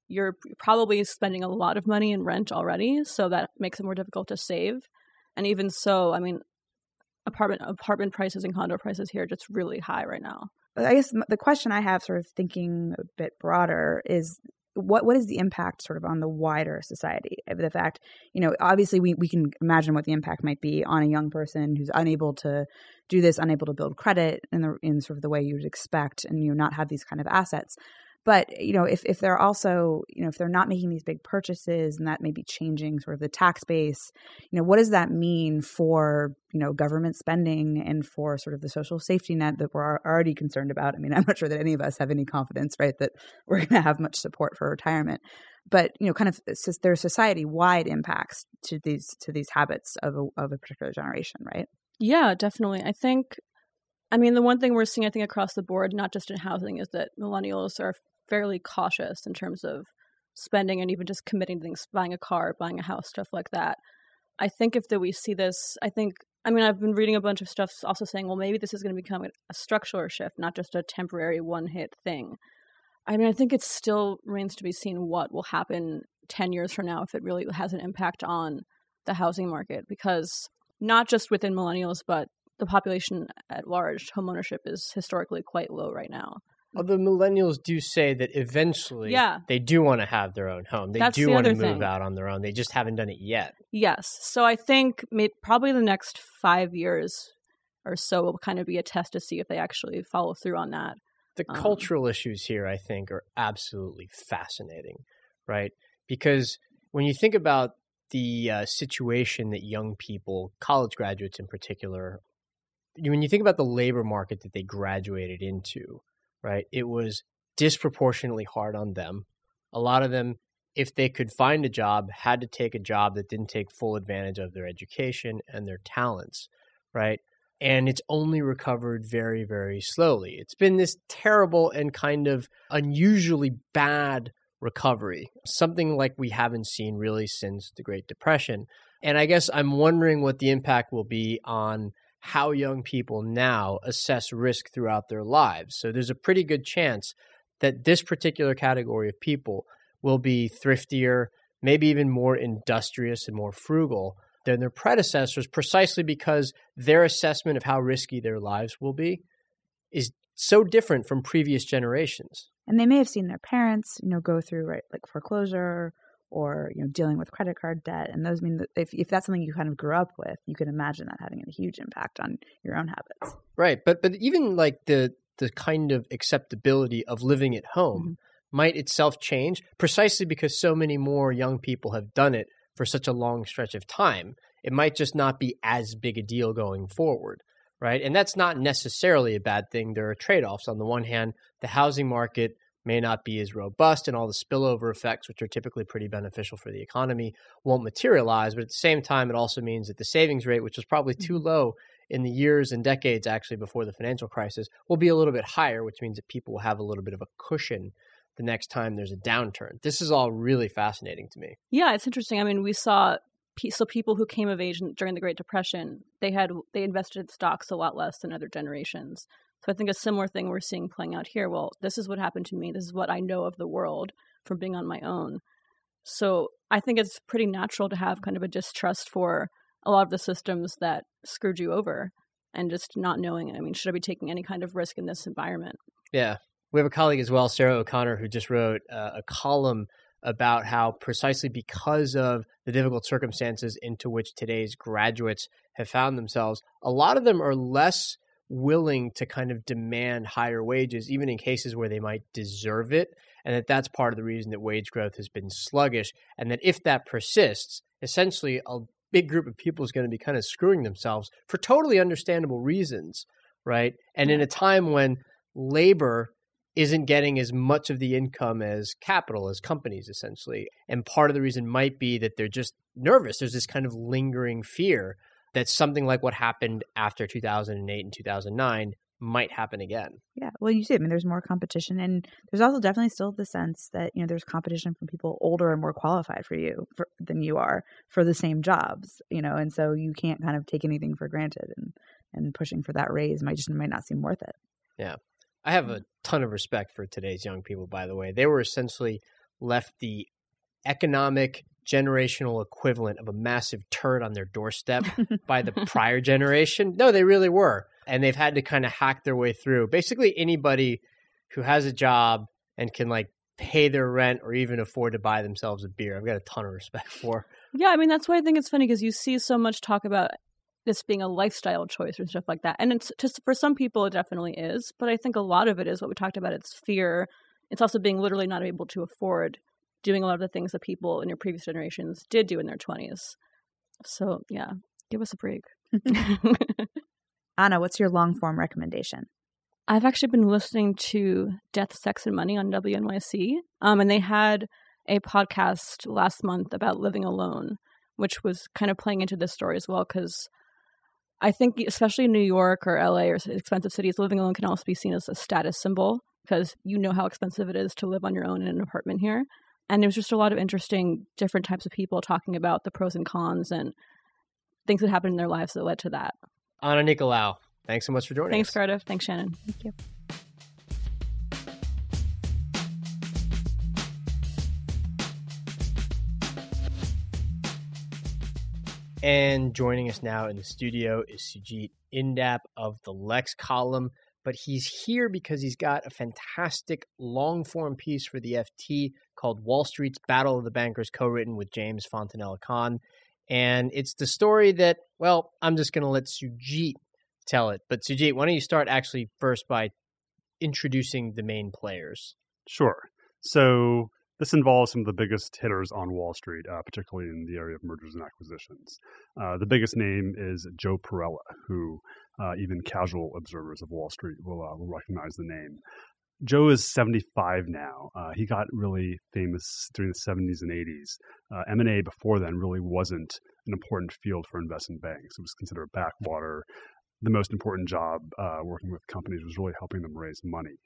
you're probably spending a lot of money in rent already. So that makes it more difficult to save. And even so, I mean, apartment apartment prices and condo prices here are just really high right now. I guess the question I have, sort of thinking a bit broader, is what what is the impact sort of on the wider society of the fact you know obviously we, we can imagine what the impact might be on a young person who's unable to do this unable to build credit in the in sort of the way you would expect and you know not have these kind of assets But you know, if if they're also you know if they're not making these big purchases and that may be changing sort of the tax base, you know, what does that mean for you know government spending and for sort of the social safety net that we're already concerned about? I mean, I'm not sure that any of us have any confidence, right, that we're going to have much support for retirement. But you know, kind of uh, there are society wide impacts to these to these habits of a, of a particular generation, right? Yeah, definitely. I think I mean, the one thing we're seeing, I think, across the board, not just in housing, is that millennials are fairly cautious in terms of spending and even just committing things, buying a car, buying a house, stuff like that. I think if that we see this, I think, I mean, I've been reading a bunch of stuff also saying, well, maybe this is going to become a structural shift, not just a temporary one hit thing. I mean, I think it still remains to be seen what will happen 10 years from now if it really has an impact on the housing market, because not just within millennials, but the population at large, homeownership is historically quite low right now. Although millennials do say that eventually yeah. they do want to have their own home. They That's do the want to move thing. out on their own. They just haven't done it yet. Yes. So I think probably the next five years or so will kind of be a test to see if they actually follow through on that. The Um, cultural issues here, I think, are absolutely fascinating, right? Because when you think about the uh, situation that young people, college graduates in particular, when you think about the labor market that they graduated into, right, it was disproportionately hard on them. A lot of them, if they could find a job, had to take a job that didn't take full advantage of their education and their talents, right? and it's only recovered very, very slowly. It's been this terrible and kind of unusually bad recovery, something like we haven't seen really since the Great Depression. And I guess I'm wondering what the impact will be on how young people now assess risk throughout their lives. So there's a pretty good chance that this particular category of people will be thriftier, maybe even more industrious and more frugal than their predecessors precisely because their assessment of how risky their lives will be is so different from previous generations. And they may have seen their parents, you know, go through right like foreclosure or you know dealing with credit card debt, and those mean that if if that's something you kind of grew up with, you can imagine that having a huge impact on your own habits. Right, but but even like the the kind of acceptability of living at home mm-hmm. might itself change precisely because so many more young people have done it for such a long stretch of time, it might just not be as big a deal going forward, right? And that's not necessarily a bad thing. There are trade offs. On the one hand, the housing market may not be as robust, and all the spillover effects, which are typically pretty beneficial for the economy, won't materialize. But at the same time, it also means that the savings rate, which was probably too mm-hmm. low in the years and decades actually before the financial crisis, will be a little bit higher, which means that people will have a little bit of a cushion the next time there's a downturn. This is all really fascinating to me. Yeah, it's interesting. I mean, we saw so people who came of age during the Great Depression, they had they invested in stocks a lot less than other generations. So I think a similar thing we're seeing playing out here. Well, this is what happened to me. This is what I know of the world from being on my own. So I think it's pretty natural to have kind of a distrust for a lot of the systems that screwed you over and just not knowing. I mean, should I be taking any kind of risk in this environment? Yeah, we have a colleague as well, Sarah O'Connor, who just wrote uh, a column about how precisely because of the difficult circumstances into which today's graduates have found themselves, a lot of them are less willing to kind of demand higher wages, even in cases where they might deserve it. And that that's part of the reason that wage growth has been sluggish. And that if that persists, essentially a big group of people is going to be kind of screwing themselves for totally understandable reasons, right? And in a time when labor isn't getting as much of the income as capital, as companies, essentially. And part of the reason might be that they're just nervous. There's this kind of lingering fear that something like what happened after 2008 and 2009 might happen again. Yeah, well, you see, I mean, there's more competition, and there's also definitely still the sense that you know there's competition from people older and more qualified for you for, than you are for the same jobs, you know, and so you can't kind of take anything for granted, and and pushing for that raise might just might not seem worth it. Yeah, I have mm. a ton of respect for today's young people. By the way, they were essentially left the economic generational equivalent of a massive turd on their doorstep by the prior generation. No, they really were. And they've had to kind of hack their way through. Basically, anybody who has a job and can like pay their rent or even afford to buy themselves a beer, I've got a ton of respect for. Yeah, I mean, that's why I think it's funny because you see so much talk about this being a lifestyle choice or stuff like that. And it's just for some people, it definitely is. But I think a lot of it is what we talked about. It's fear it's also being literally not able to afford doing a lot of the things that people in your previous generations did do in their 20s. So, yeah, give us a break. Anna, what's your long form recommendation? I've actually been listening to Death, Sex, and Money on WNYC. Um, and they had a podcast last month about living alone, which was kind of playing into this story as well. Because I think, especially in New York or LA or expensive cities, living alone can also be seen as a status symbol because you know how expensive it is to live on your own in an apartment here. And there's just a lot of interesting, different types of people talking about the pros and cons and things that happened in their lives that led to that. Anna Nicolaou, thanks so much for joining us. Thanks, us. Cardiff. Thanks, Shannon. Thank you. And joining us now in the studio is Sujeet Indap of the Lex column. But he's here because he's got a fantastic long form piece for the FT called Wall Street's Battle of the Bankers, co written with James Fontanella Khan. And it's the story that, well, I'm just going to let Sujeet tell it. But Sujeet, why don't you start actually first by introducing the main players? Sure. So this involves some of the biggest hitters on Wall Street, uh, particularly in the area of mergers and acquisitions. Uh, the biggest name is Joe Perella, who uh, even casual observers of Wall Street will, uh, will recognize the name. Joe is 75 now. Uh, he got really famous during the 70s and 80s. Uh, M&A before then really wasn't an important field for investment banks. It was considered a backwater. The most important job uh, working with companies was really helping them raise money.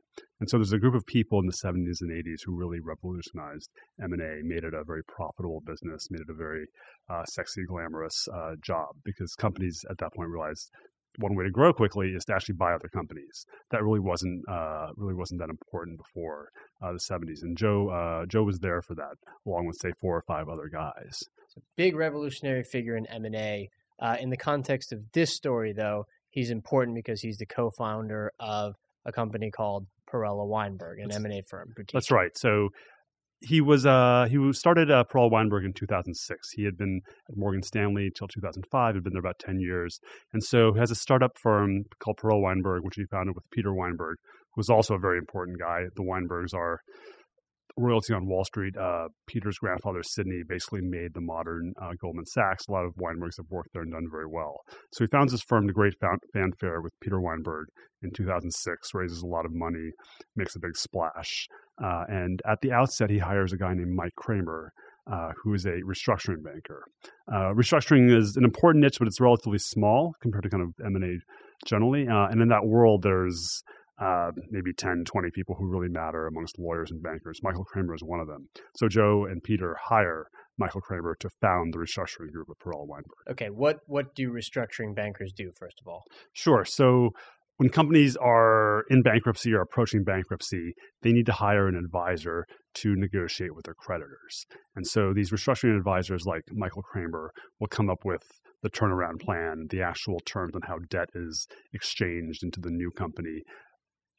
And so there's a group of people in the 70s and 80s who really revolutionized M&A, made it a very profitable business, made it a very uh, sexy, glamorous uh, job because companies at that point realized one way to grow quickly is to actually buy other companies. That really wasn't uh, really wasn't that important before uh, the 70s. And Joe uh, Joe was there for that, along with say four or five other guys. It's a big revolutionary figure in M and A. Uh, in the context of this story, though, he's important because he's the co-founder of a company called Perella Weinberg, an M and A firm. Boutique. That's right. So he was uh, he started uh, Perella Weinberg in 2006. He had been at Morgan Stanley until 2005. Had been there about 10 years, and so he has a startup firm called Perella Weinberg, which he founded with Peter Weinberg, who was also a very important guy. The Weinbergs are royalty on Wall Street. Uh, Peter's grandfather, Sidney, basically made the modern uh, Goldman Sachs. A lot of Weinbergs have worked there and done very well. So he founds his firm to great fanfare with Peter Weinberg in 2006, raises a lot of money, makes a big splash. Uh, and at the outset, he hires a guy named Mike Kramer. Uh, who is a restructuring banker? Uh, restructuring is an important niche, but it's relatively small compared to kind of M and A generally. Uh, and in that world, there's uh, maybe 10, 20 people who really matter amongst lawyers and bankers. Michael Kramer is one of them. So Joe and Peter hire Michael Kramer to found the restructuring group at Perella Weinberg. Okay, what what do restructuring bankers do first of all? Sure. So when companies are in bankruptcy or approaching bankruptcy, they need to hire an advisor to negotiate with their creditors. And so these restructuring advisors, like Michael Kramer, will come up with the turnaround plan, the actual terms on how debt is exchanged into the new company.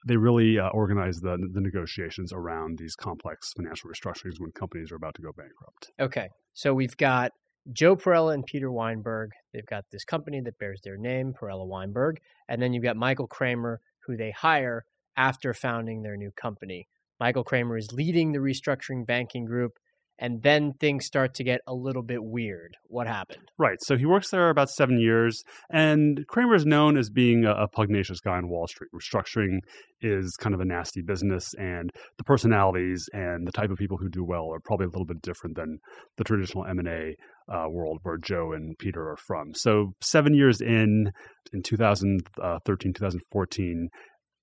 They really uh, organize the, the negotiations around these complex financial restructurings when companies are about to go bankrupt. Okay, so we've got Joe Perella and Peter Weinberg. They've got this company that bears their name, Perella Weinberg. And then you've got Michael Kramer, who they hire after founding their new company. Michael Kramer is leading the restructuring banking group. And then things start to get a little bit weird. What happened? Right. So he works there about seven years, and Kramer is known as being a, a pugnacious guy on Wall Street. Restructuring is kind of a nasty business, and the personalities and the type of people who do well are probably a little bit different than the traditional M and A uh, world where Joe and Peter are from. So seven years in, in 2013, 2014,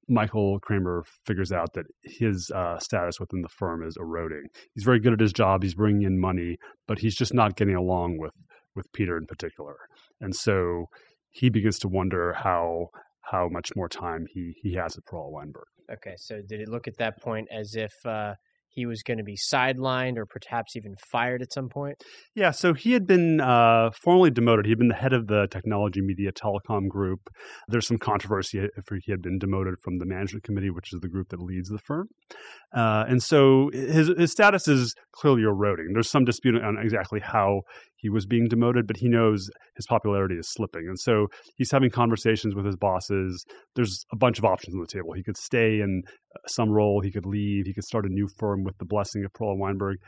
Michael Kramer figures out that his uh, status within the firm is eroding. He's very good at his job. He's bringing in money, but he's just not getting along with with Peter in particular. And so he begins to wonder how how much more time he he has at Perella Weinberg. Okay, so did it look at that point as if uh, he was going to be sidelined or perhaps even fired at some point? Yeah, so he had been uh, formally demoted. He had been the head of the technology, media, telecom group. There's some controversy if he had been demoted from the management committee, which is the group that leads the firm. Uh, and so his, his status is clearly eroding. There's some dispute on exactly how he was being demoted, but he knows his popularity is slipping. And so he's having conversations with his bosses. There's a bunch of options on the table. He could stay in uh, some role, he could leave, he could start a new firm with the blessing of Perella Weinberg.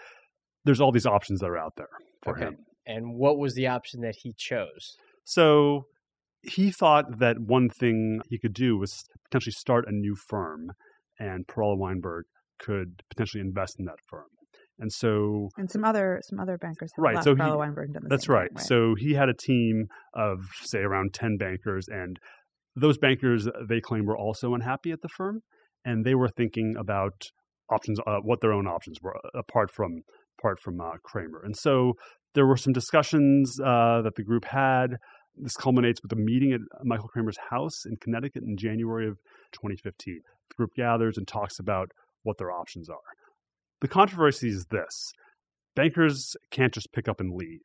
There's all these options that are out there for Okay. him. And what was the option that he chose? So he thought that one thing he could do was potentially start a new firm, and Perella Weinberg could potentially invest in that firm. And so And some other some other bankers have Right, left so he- Weinberg done the That's right. thing, So he had a team of, say, around 10 bankers, and those bankers, they claim, were also unhappy at the firm, and they were thinking about options, uh, what their own options were, uh, apart from apart from uh, Kramer. And so there were some discussions uh, that the group had. This culminates with a meeting at Michael Kramer's house in Connecticut in January of 2015. The group gathers and talks about what their options are. The controversy is this bankers can't just pick up and leave.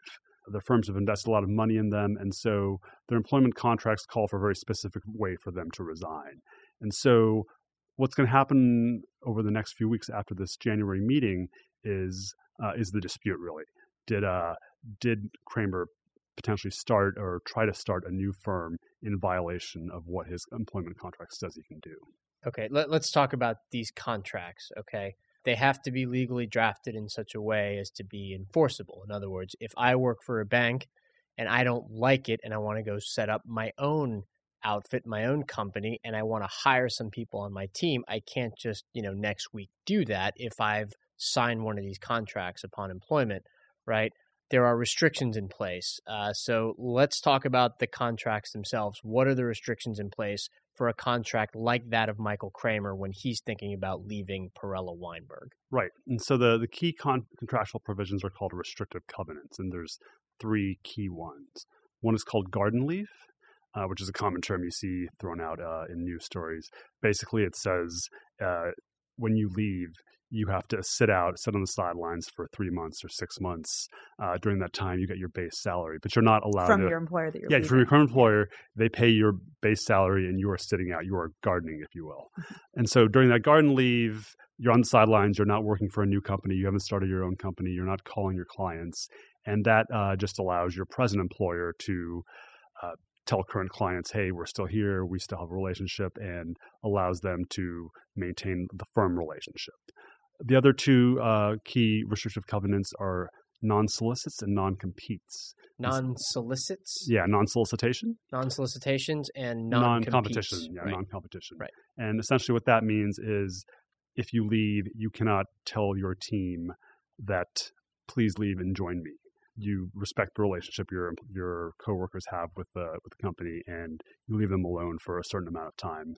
Their firms have invested a lot of money in them, and so their employment contracts call for a very specific way for them to resign. And so, what's going to happen over the next few weeks after this January meeting is uh, is the dispute really? Did uh, did Kramer potentially start or try to start a new firm in violation of what his employment contract says he can do? Okay, let, let's talk about these contracts. Okay, they have to be legally drafted in such a way as to be enforceable. In other words, if I work for a bank and I don't like it and I want to go set up my own outfit, my own company, and I want to hire some people on my team, I can't just, you know, next week do that if I've signed one of these contracts upon employment, right? There are restrictions in place. Uh, so let's talk about the contracts themselves. What are the restrictions in place for a contract like that of Michael Kramer when he's thinking about leaving Perella Weinberg? Right. And so the, the key con- contractual provisions are called restrictive covenants, and there's three key ones. One is called garden leave, uh, which is a common term you see thrown out uh, in news stories. Basically, it says uh, when you leave, you have to sit out, sit on the sidelines for three months or six months. Uh, during that time, you get your base salary, but you're not allowed from to. your employer that you're yeah, leaving. from your current employer, they pay your base salary and you are sitting out, you are gardening, if you will. And so during that garden leave, you're on the sidelines, you're not working for a new company, you haven't started your own company, you're not calling your clients. And that uh, just allows your present employer to uh, tell current clients, hey, we're still here, we still have a relationship, and allows them to maintain the firm relationship. The other two uh, key restrictive covenants are non solicits and non competes. Non solicits, Yeah, non solicitation, non solicitations, and non non competition. Yeah, right. non competition. Right. And essentially, what that means is if you leave, you cannot tell your team that please leave and join me. You respect the relationship your your coworkers have with the with the company, and you leave them alone for a certain amount of time.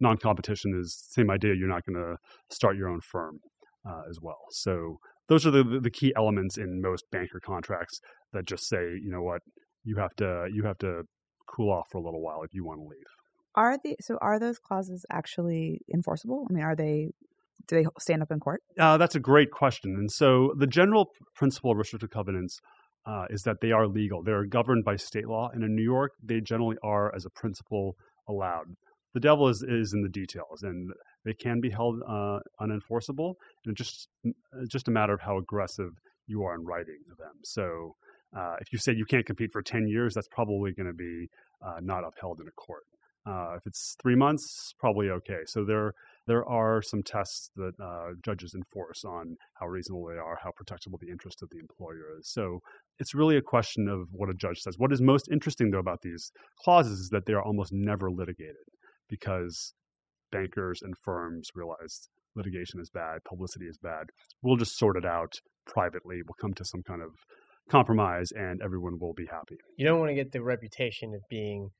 Non competition is same idea. You're not going to start your own firm uh, as well. So those are the the key elements in most banker contracts that just say, you know what, you have to you have to cool off for a little while if you want to leave. Are the so are those clauses actually enforceable? I mean, are they do they stand up in court? Uh, that's a great question. And so the general principle of restrictive covenants uh, is that they are legal. They're governed by state law, and in New York, they generally are, as a principle, allowed. The devil is, is in the details, and they can be held uh, unenforceable. And just just a matter of how aggressive you are in writing them. So uh, if you say you can't compete for ten years, that's probably going to be uh, not upheld in a court. Uh, if it's three months, probably okay. So there there are some tests that uh, judges enforce on how reasonable they are, how protectable the interest of the employer is. So it's really a question of what a judge says. What is most interesting, though, about these clauses is that they are almost never litigated because bankers and firms realize litigation is bad, publicity is bad. We'll just sort it out privately. We'll come to some kind of compromise, and everyone will be happy. You don't want to get the reputation of being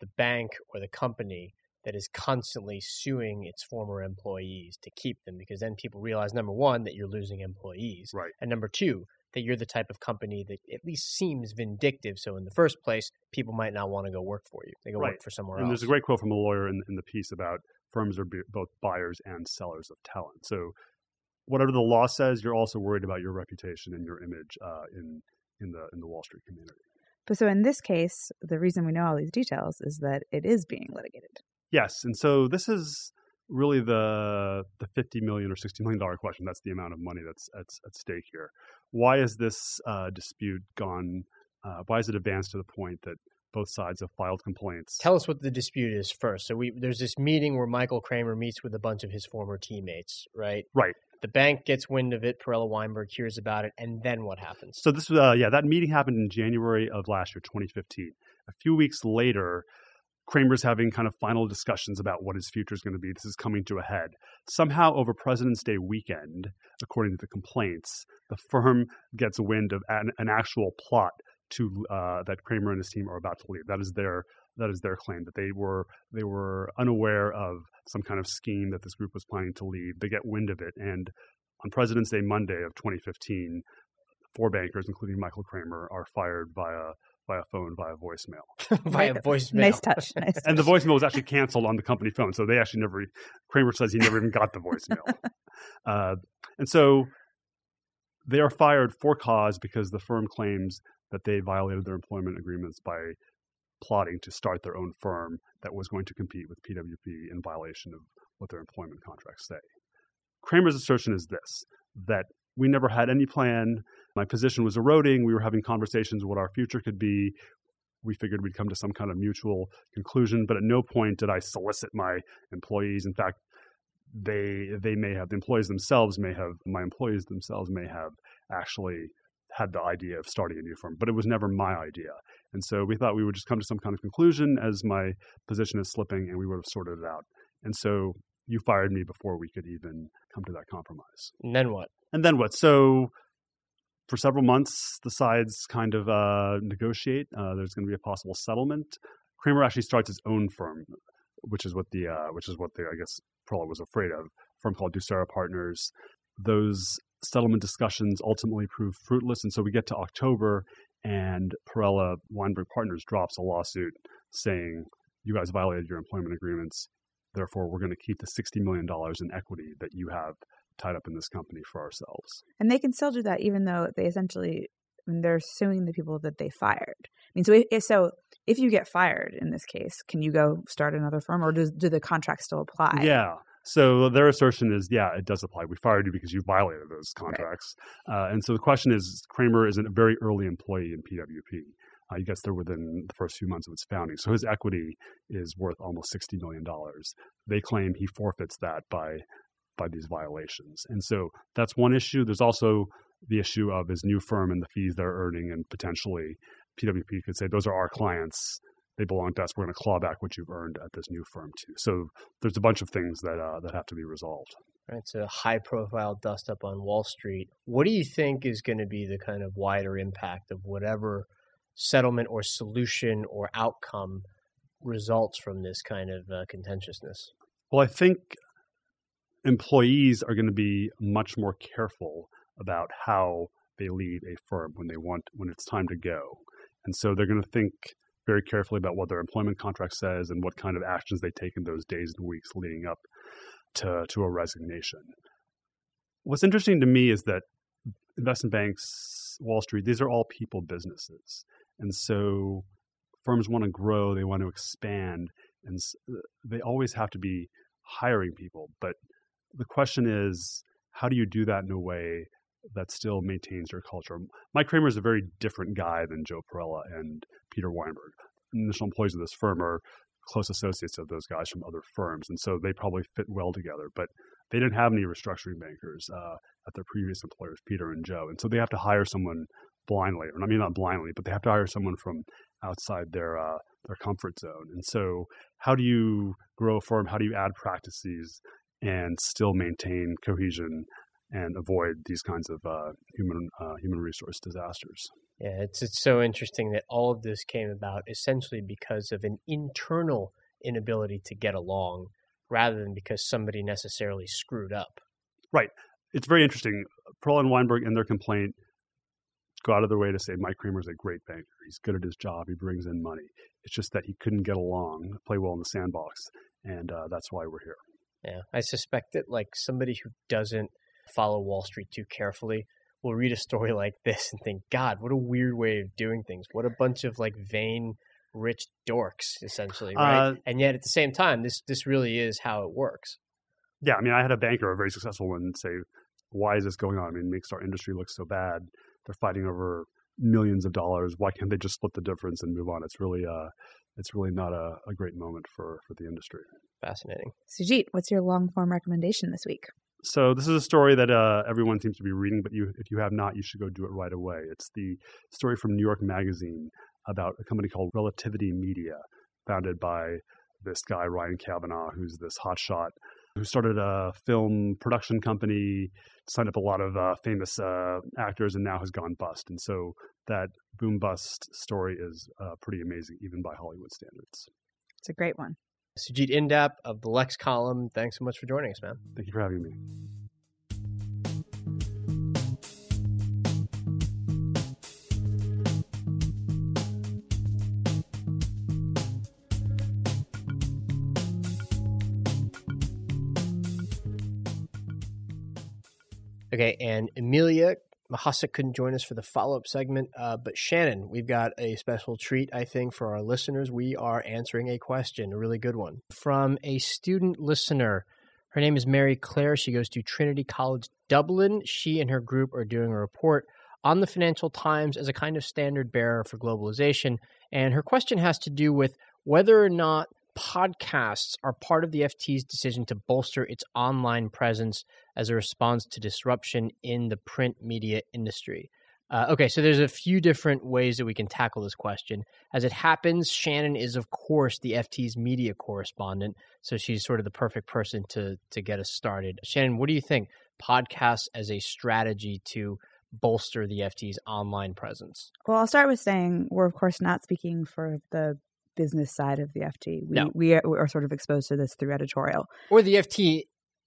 the bank or the company that is constantly suing its former employees to keep them because then people realize number one that you're losing employees Right. and number two that you're the type of company that at least seems vindictive so in the first place people might not want to go work for you they go Right. work for somewhere And else And there's a great quote from a lawyer in, in the piece about firms are be- both buyers and sellers of talent. So whatever the law says, you're also worried about your reputation and your image uh, in in the in the Wall Street community. But so in this case, the reason we know all these details is that it is being litigated. Yes, and so this is really the the fifty million or sixty million dollar question. That's the amount of money that's at, at stake here. Why has this uh, dispute gone? Uh, why has it advanced to the point that both sides have filed complaints? Tell us what the dispute is first. So we there's this meeting where Michael Kramer meets with a bunch of his former teammates, right? Right. The bank gets wind of it. Perella Weinberg hears about it, and then what happens? So this, uh, yeah, that meeting happened in January of last year, 2015. A few weeks later, Kramer's having kind of final discussions about what his future is going to be. This is coming to a head. Somehow, over President's Day weekend, according to the complaints, the firm gets wind of an, an actual plot to uh, that Kramer and his team are about to leave. That is their that is their claim that they were they were unaware of some kind of scheme that this group was planning to leave. They get wind of it, and on President's Day Monday of 2015, four bankers, including Michael Kramer, are fired via via phone via voicemail. Via voicemail. Nice touch. Nice. and the voicemail was actually canceled on the company phone, so they actually never. Kramer says he never even got the voicemail, uh, and so they are fired for cause because the firm claims that they violated their employment agreements by plotting to start their own firm that was going to compete with PWP in violation of what their employment contracts say. Kramer's assertion is this that we never had any plan. My position was eroding. We were having conversations what our future could be. We figured we'd come to some kind of mutual conclusion, but at no point did I solicit my employees. In fact, they they may have the employees themselves may have my employees themselves may have actually had the idea of starting a new firm, but it was never my idea. And so we thought we would just come to some kind of conclusion as my position is slipping and we would have sorted it out. And so you fired me before we could even come to that compromise. And then what? And then what? So for several months, the sides kind of uh, negotiate. Uh, there's going to be a possible settlement. Kramer actually starts his own firm, which is what the uh, which is what the I guess Perella was afraid of. A firm called Ducera Partners. Those settlement discussions ultimately prove fruitless, and so we get to October, and Perella Weinberg Partners drops a lawsuit saying you guys violated your employment agreements. Therefore, we're going to keep the $60 million in equity that you have tied up in this company for ourselves. And they can still do that even though they essentially I mean, they're suing the people that they fired. I mean, so if, so if you get fired in this case, can you go start another firm, or does do the contracts still apply? Yeah. So their assertion is, yeah, it does apply. We fired you because you violated those contracts. Right. Uh, and so the question is, Kramer is a very early employee in PWP. He gets there within the first few months of its founding. So his equity is worth almost $60 million. They claim he forfeits that by by these violations. And so that's one issue. There's also the issue of his new firm and the fees they're earning, and potentially PWP could say those are our clients. They belong to us. We're going to claw back what you've earned at this new firm too. So there's a bunch of things that uh, that have to be resolved. It's a high profile dust up on Wall Street. What do you think is going to be the kind of wider impact of whatever settlement or solution or outcome results from this kind of uh, contentiousness? Well, I think employees are going to be much more careful about how they leave a firm when they want when it's time to go. And so they're going to think very carefully about what their employment contract says and what kind of actions they take in those days and weeks leading up to, to a resignation. What's interesting to me is that investment banks, Wall Street, these are all people businesses. And so firms want to grow, they want to expand, and they always have to be hiring people. But the question is, how do you do that in a way that still maintains your culture? Mike Kramer is a very different guy than Joe Perella and Peter Weinberg. Initial employees of this firm are close associates of those guys from other firms, and so they probably fit well together. But they didn't have any restructuring bankers uh, at their previous employers, Peter and Joe, and so they have to hire someone blindly, or I mean not blindly, but they have to hire someone from outside their uh, their comfort zone. And so, how do you grow a firm? How do you add practices and still maintain cohesion and avoid these kinds of uh, human uh, human resource disasters? Yeah, it's it's so interesting that all of this came about essentially because of an internal inability to get along, rather than because somebody necessarily screwed up. Right. It's very interesting. Perella Weinberg in their complaint go out of their way to say Mike Kramer is a great banker. He's good at his job. He brings in money. It's just that he couldn't get along, play well in the sandbox, and uh, that's why we're here. Yeah, I suspect that like somebody who doesn't follow Wall Street too carefully will read a story like this and think, God, what a weird way of doing things. What a bunch of like vain, rich dorks, essentially, right? Uh, and yet at the same time, this this really is how it works. Yeah, I mean, I had a banker, a very successful one, say why is this going on? I mean, it makes our industry look so bad. They're fighting over millions of dollars. Why can't they just split the difference and move on? It's really, uh, it's really not a, a great moment for for the industry. Fascinating. Sujeet, what's your long form recommendation this week? So this is a story that uh, everyone seems to be reading, but you, if you have not, you should go do it right away. It's the story from New York Magazine about a company called Relativity Media, founded by this guy Ryan Kavanaugh, who's this hotshot who started a film production company, signed up a lot of uh, famous uh, actors, and now has gone bust. And so that boom bust story is uh, pretty amazing, even by Hollywood standards. It's a great one. Sujeet Indap of the Lex column, thanks so much for joining us, man. Thank you for having me. Okay, and Amelia Mahasa couldn't join us for the follow up segment, uh, but Shannon, we've got a special treat, I think, for our listeners. We are answering a question, a really good one, from a student listener. Her name is Mary Claire. She goes to Trinity College Dublin. She and her group are doing a report on the Financial Times as a kind of standard bearer for globalization. And her question has to do with whether or not podcasts are part of the FT's decision to bolster its online presence as a response to disruption in the print media industry. Uh, okay, so there's a few different ways that we can tackle this question. As it happens, Shannon is, of course, the FT's media correspondent, so she's sort of the perfect person to to get us started. Shannon, what do you think? Podcasts as a strategy to bolster the FT's online presence? Well, I'll start with saying we're, of course, not speaking for the business side of the FT. We No. we, are, we are sort of exposed to this through editorial. Or the FT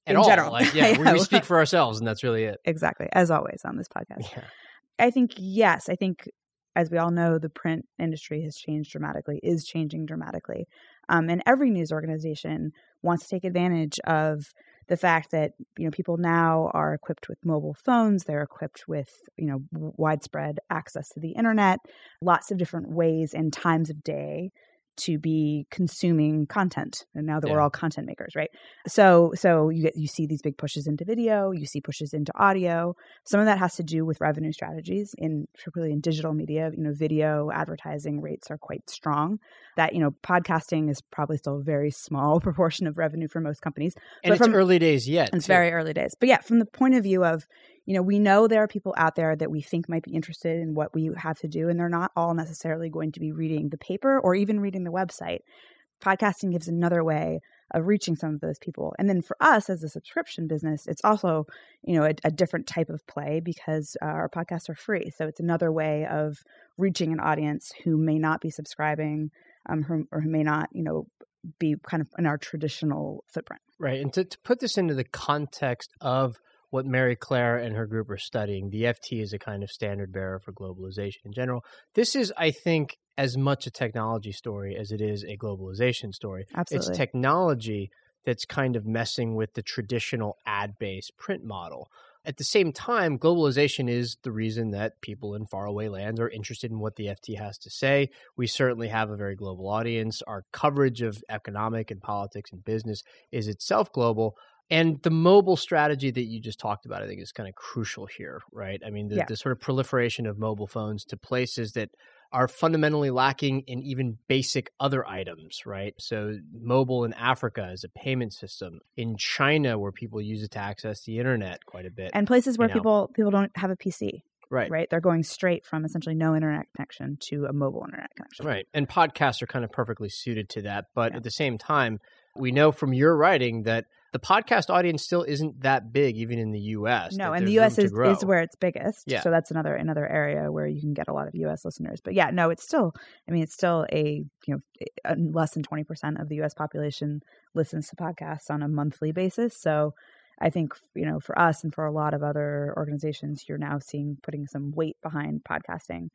at In all? general. Like, yeah, we, Yeah. we speak for ourselves, and that's really it. Exactly, as always on this podcast. Yeah. I think yes, I think as we all know, the print industry has changed dramatically, is changing dramatically, um, and every news organization wants to take advantage of the fact that you know people now are equipped with mobile phones, they're equipped with you know widespread access to the internet, lots of different ways and times of day to be consuming content and now that we're all content makers right so so you get you see these big pushes into video you see pushes into audio some of that has to do with revenue strategies in particularly in digital media you know video advertising rates are quite strong that you know podcasting is probably still a very small proportion of revenue for most companies And But it's from- early days yet. it's too. very early days. But yeah, from the point of view of, you know, we know there are people out there that we think might be interested in what we have to do, and they're not all necessarily going to be reading the paper or even reading the website. Podcasting gives another way of reaching some of those people. And then for us as a subscription business, it's also, you know, a, a different type of play because uh, our podcasts are free. So it's another way of reaching an audience who may not be subscribing um, who, or who may not, you know, be kind of in our traditional footprint. Right. And to, to put this into the context of what Mary Claire and her group are studying, the FT is a kind of standard bearer for globalization in general. This is, I think, as much a technology story as it is a globalization story. Absolutely. It's technology that's kind of messing with the traditional ad based print model. At the same time, globalization is the reason that people in faraway lands are interested in what the FT has to say. We certainly have a very global audience. Our coverage of economic and politics and business is itself global. And the mobile strategy that you just talked about, I think, is kind of crucial here, right? I mean, the, Yeah. the sort of proliferation of mobile phones to places that are fundamentally lacking in even basic other items, right? So, mobile in Africa as a payment system, in China, where people use it to access the internet quite a bit. and places where know. people people don't have a PC, right. right? They're going straight from essentially no internet connection to a mobile internet connection. Right. And podcasts are kind of perfectly suited to that. But Yeah. at the same time, we know from your writing that the podcast audience still isn't that big, even in the US. No, and the U.S. is, is where it's biggest. Yeah. So that's another another area where you can get a lot of U.S. listeners. But yeah, no, it's still. I mean, it's still a you know a- less than twenty percent of the U.S. population listens to podcasts on a monthly basis. So I think you know for us and for a lot of other organizations, you're now seeing putting some weight behind podcasting.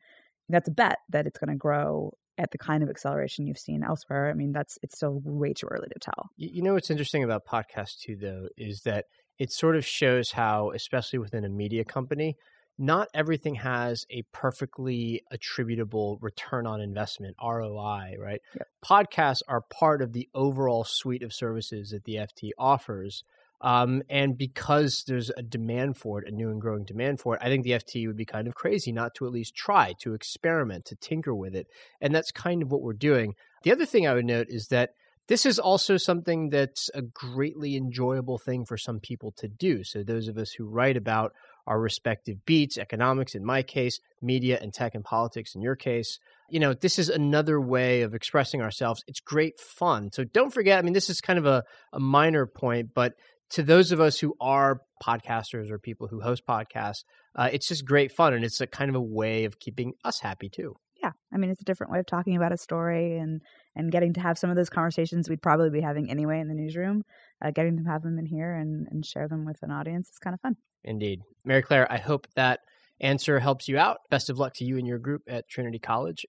That's a bet that it's going to grow at the kind of acceleration you've seen elsewhere. I mean, that's it's still way too early to tell. You know what's interesting about podcasts too, though, is that it sort of shows how, especially within a media company, not everything has a perfectly attributable return on investment ROI. Right? Yep. Podcasts are part of the overall suite of services that the FT offers. Um, and because there's a demand for it, a new and growing demand for it, I think the FT would be kind of crazy not to at least try to experiment, to tinker with it. And that's kind of what we're doing. The other thing I would note is that this is also something that's a greatly enjoyable thing for some people to do. So, those of us who write about our respective beats, economics in my case, media and tech and politics in your case. You know, this is another way of expressing ourselves. It's great fun. So don't forget, I mean, this is kind of a, a minor point, but to those of us who are podcasters or people who host podcasts, uh, it's just great fun. And it's a kind of a way of keeping us happy too. Yeah. I mean, it's a different way of talking about a story and, and getting to have some of those conversations we'd probably be having anyway in the newsroom. Uh, getting to have them in here and, and share them with an audience is kind of fun. Indeed. Mary Claire, I hope that answer helps you out. Best of luck to you and your group at Trinity College.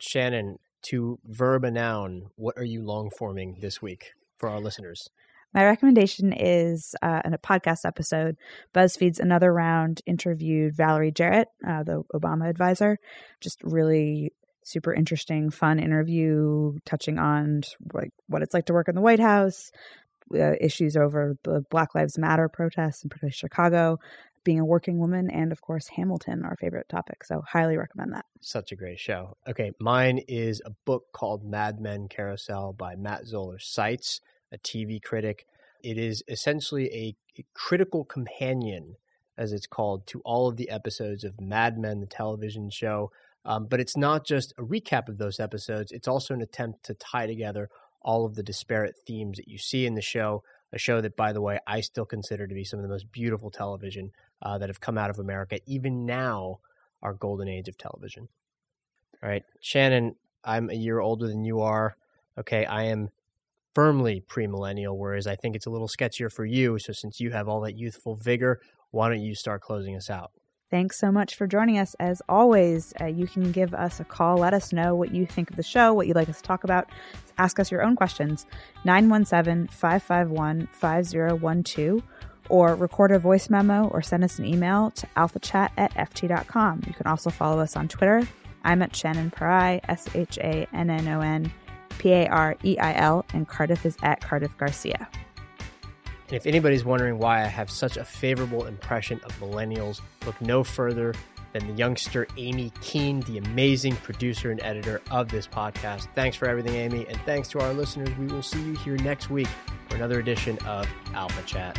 Shannon, to verb a noun, what are you long forming this week for our listeners? My recommendation is uh, in a podcast episode. BuzzFeed's Another Round interviewed Valerie Jarrett, uh, the Obama advisor. Just really super interesting, fun interview touching on like what it's like to work in the White House, uh, issues over the Black Lives Matter protests, in particular Chicago, being a working woman, and of course Hamilton, our favorite topic. So highly recommend that. Such a great show. Okay, mine is a book called Mad Men Carousel by Matt Zoller Seitz, a TV critic. It is essentially a, critical companion, as it's called, to all of the episodes of Mad Men, the television show. Um, but it's not just a recap of those episodes, it's also an attempt to tie together all of the disparate themes that you see in the show. A show that, by the way, I still consider to be some of the most beautiful television uh, that have come out of America, even now, our golden age of television. All right, Shannon, I'm a year older than you are. Okay, I am firmly premillennial, whereas I think it's a little sketchier for you. So, since you have all that youthful vigor, why don't you start closing us out? Thanks so much for joining us. As always, uh, you can give us a call. Let us know what you think of the show, what you'd like us to talk about. Ask us your own questions. 917 551 5012 or record a voice memo or send us an email to alphachat at ft.com. You can also follow us on Twitter. I'm at Shannon Pareil, S H A N N O N P A R E I L, and Cardiff is at Cardiff Garcia. And if anybody's wondering why I have such a favorable impression of millennials, look no further than the youngster Amy Keene, the amazing producer and editor of this podcast. Thanks for everything, Amy, and thanks to our listeners. We will see you here next week for another edition of Alpha Chat.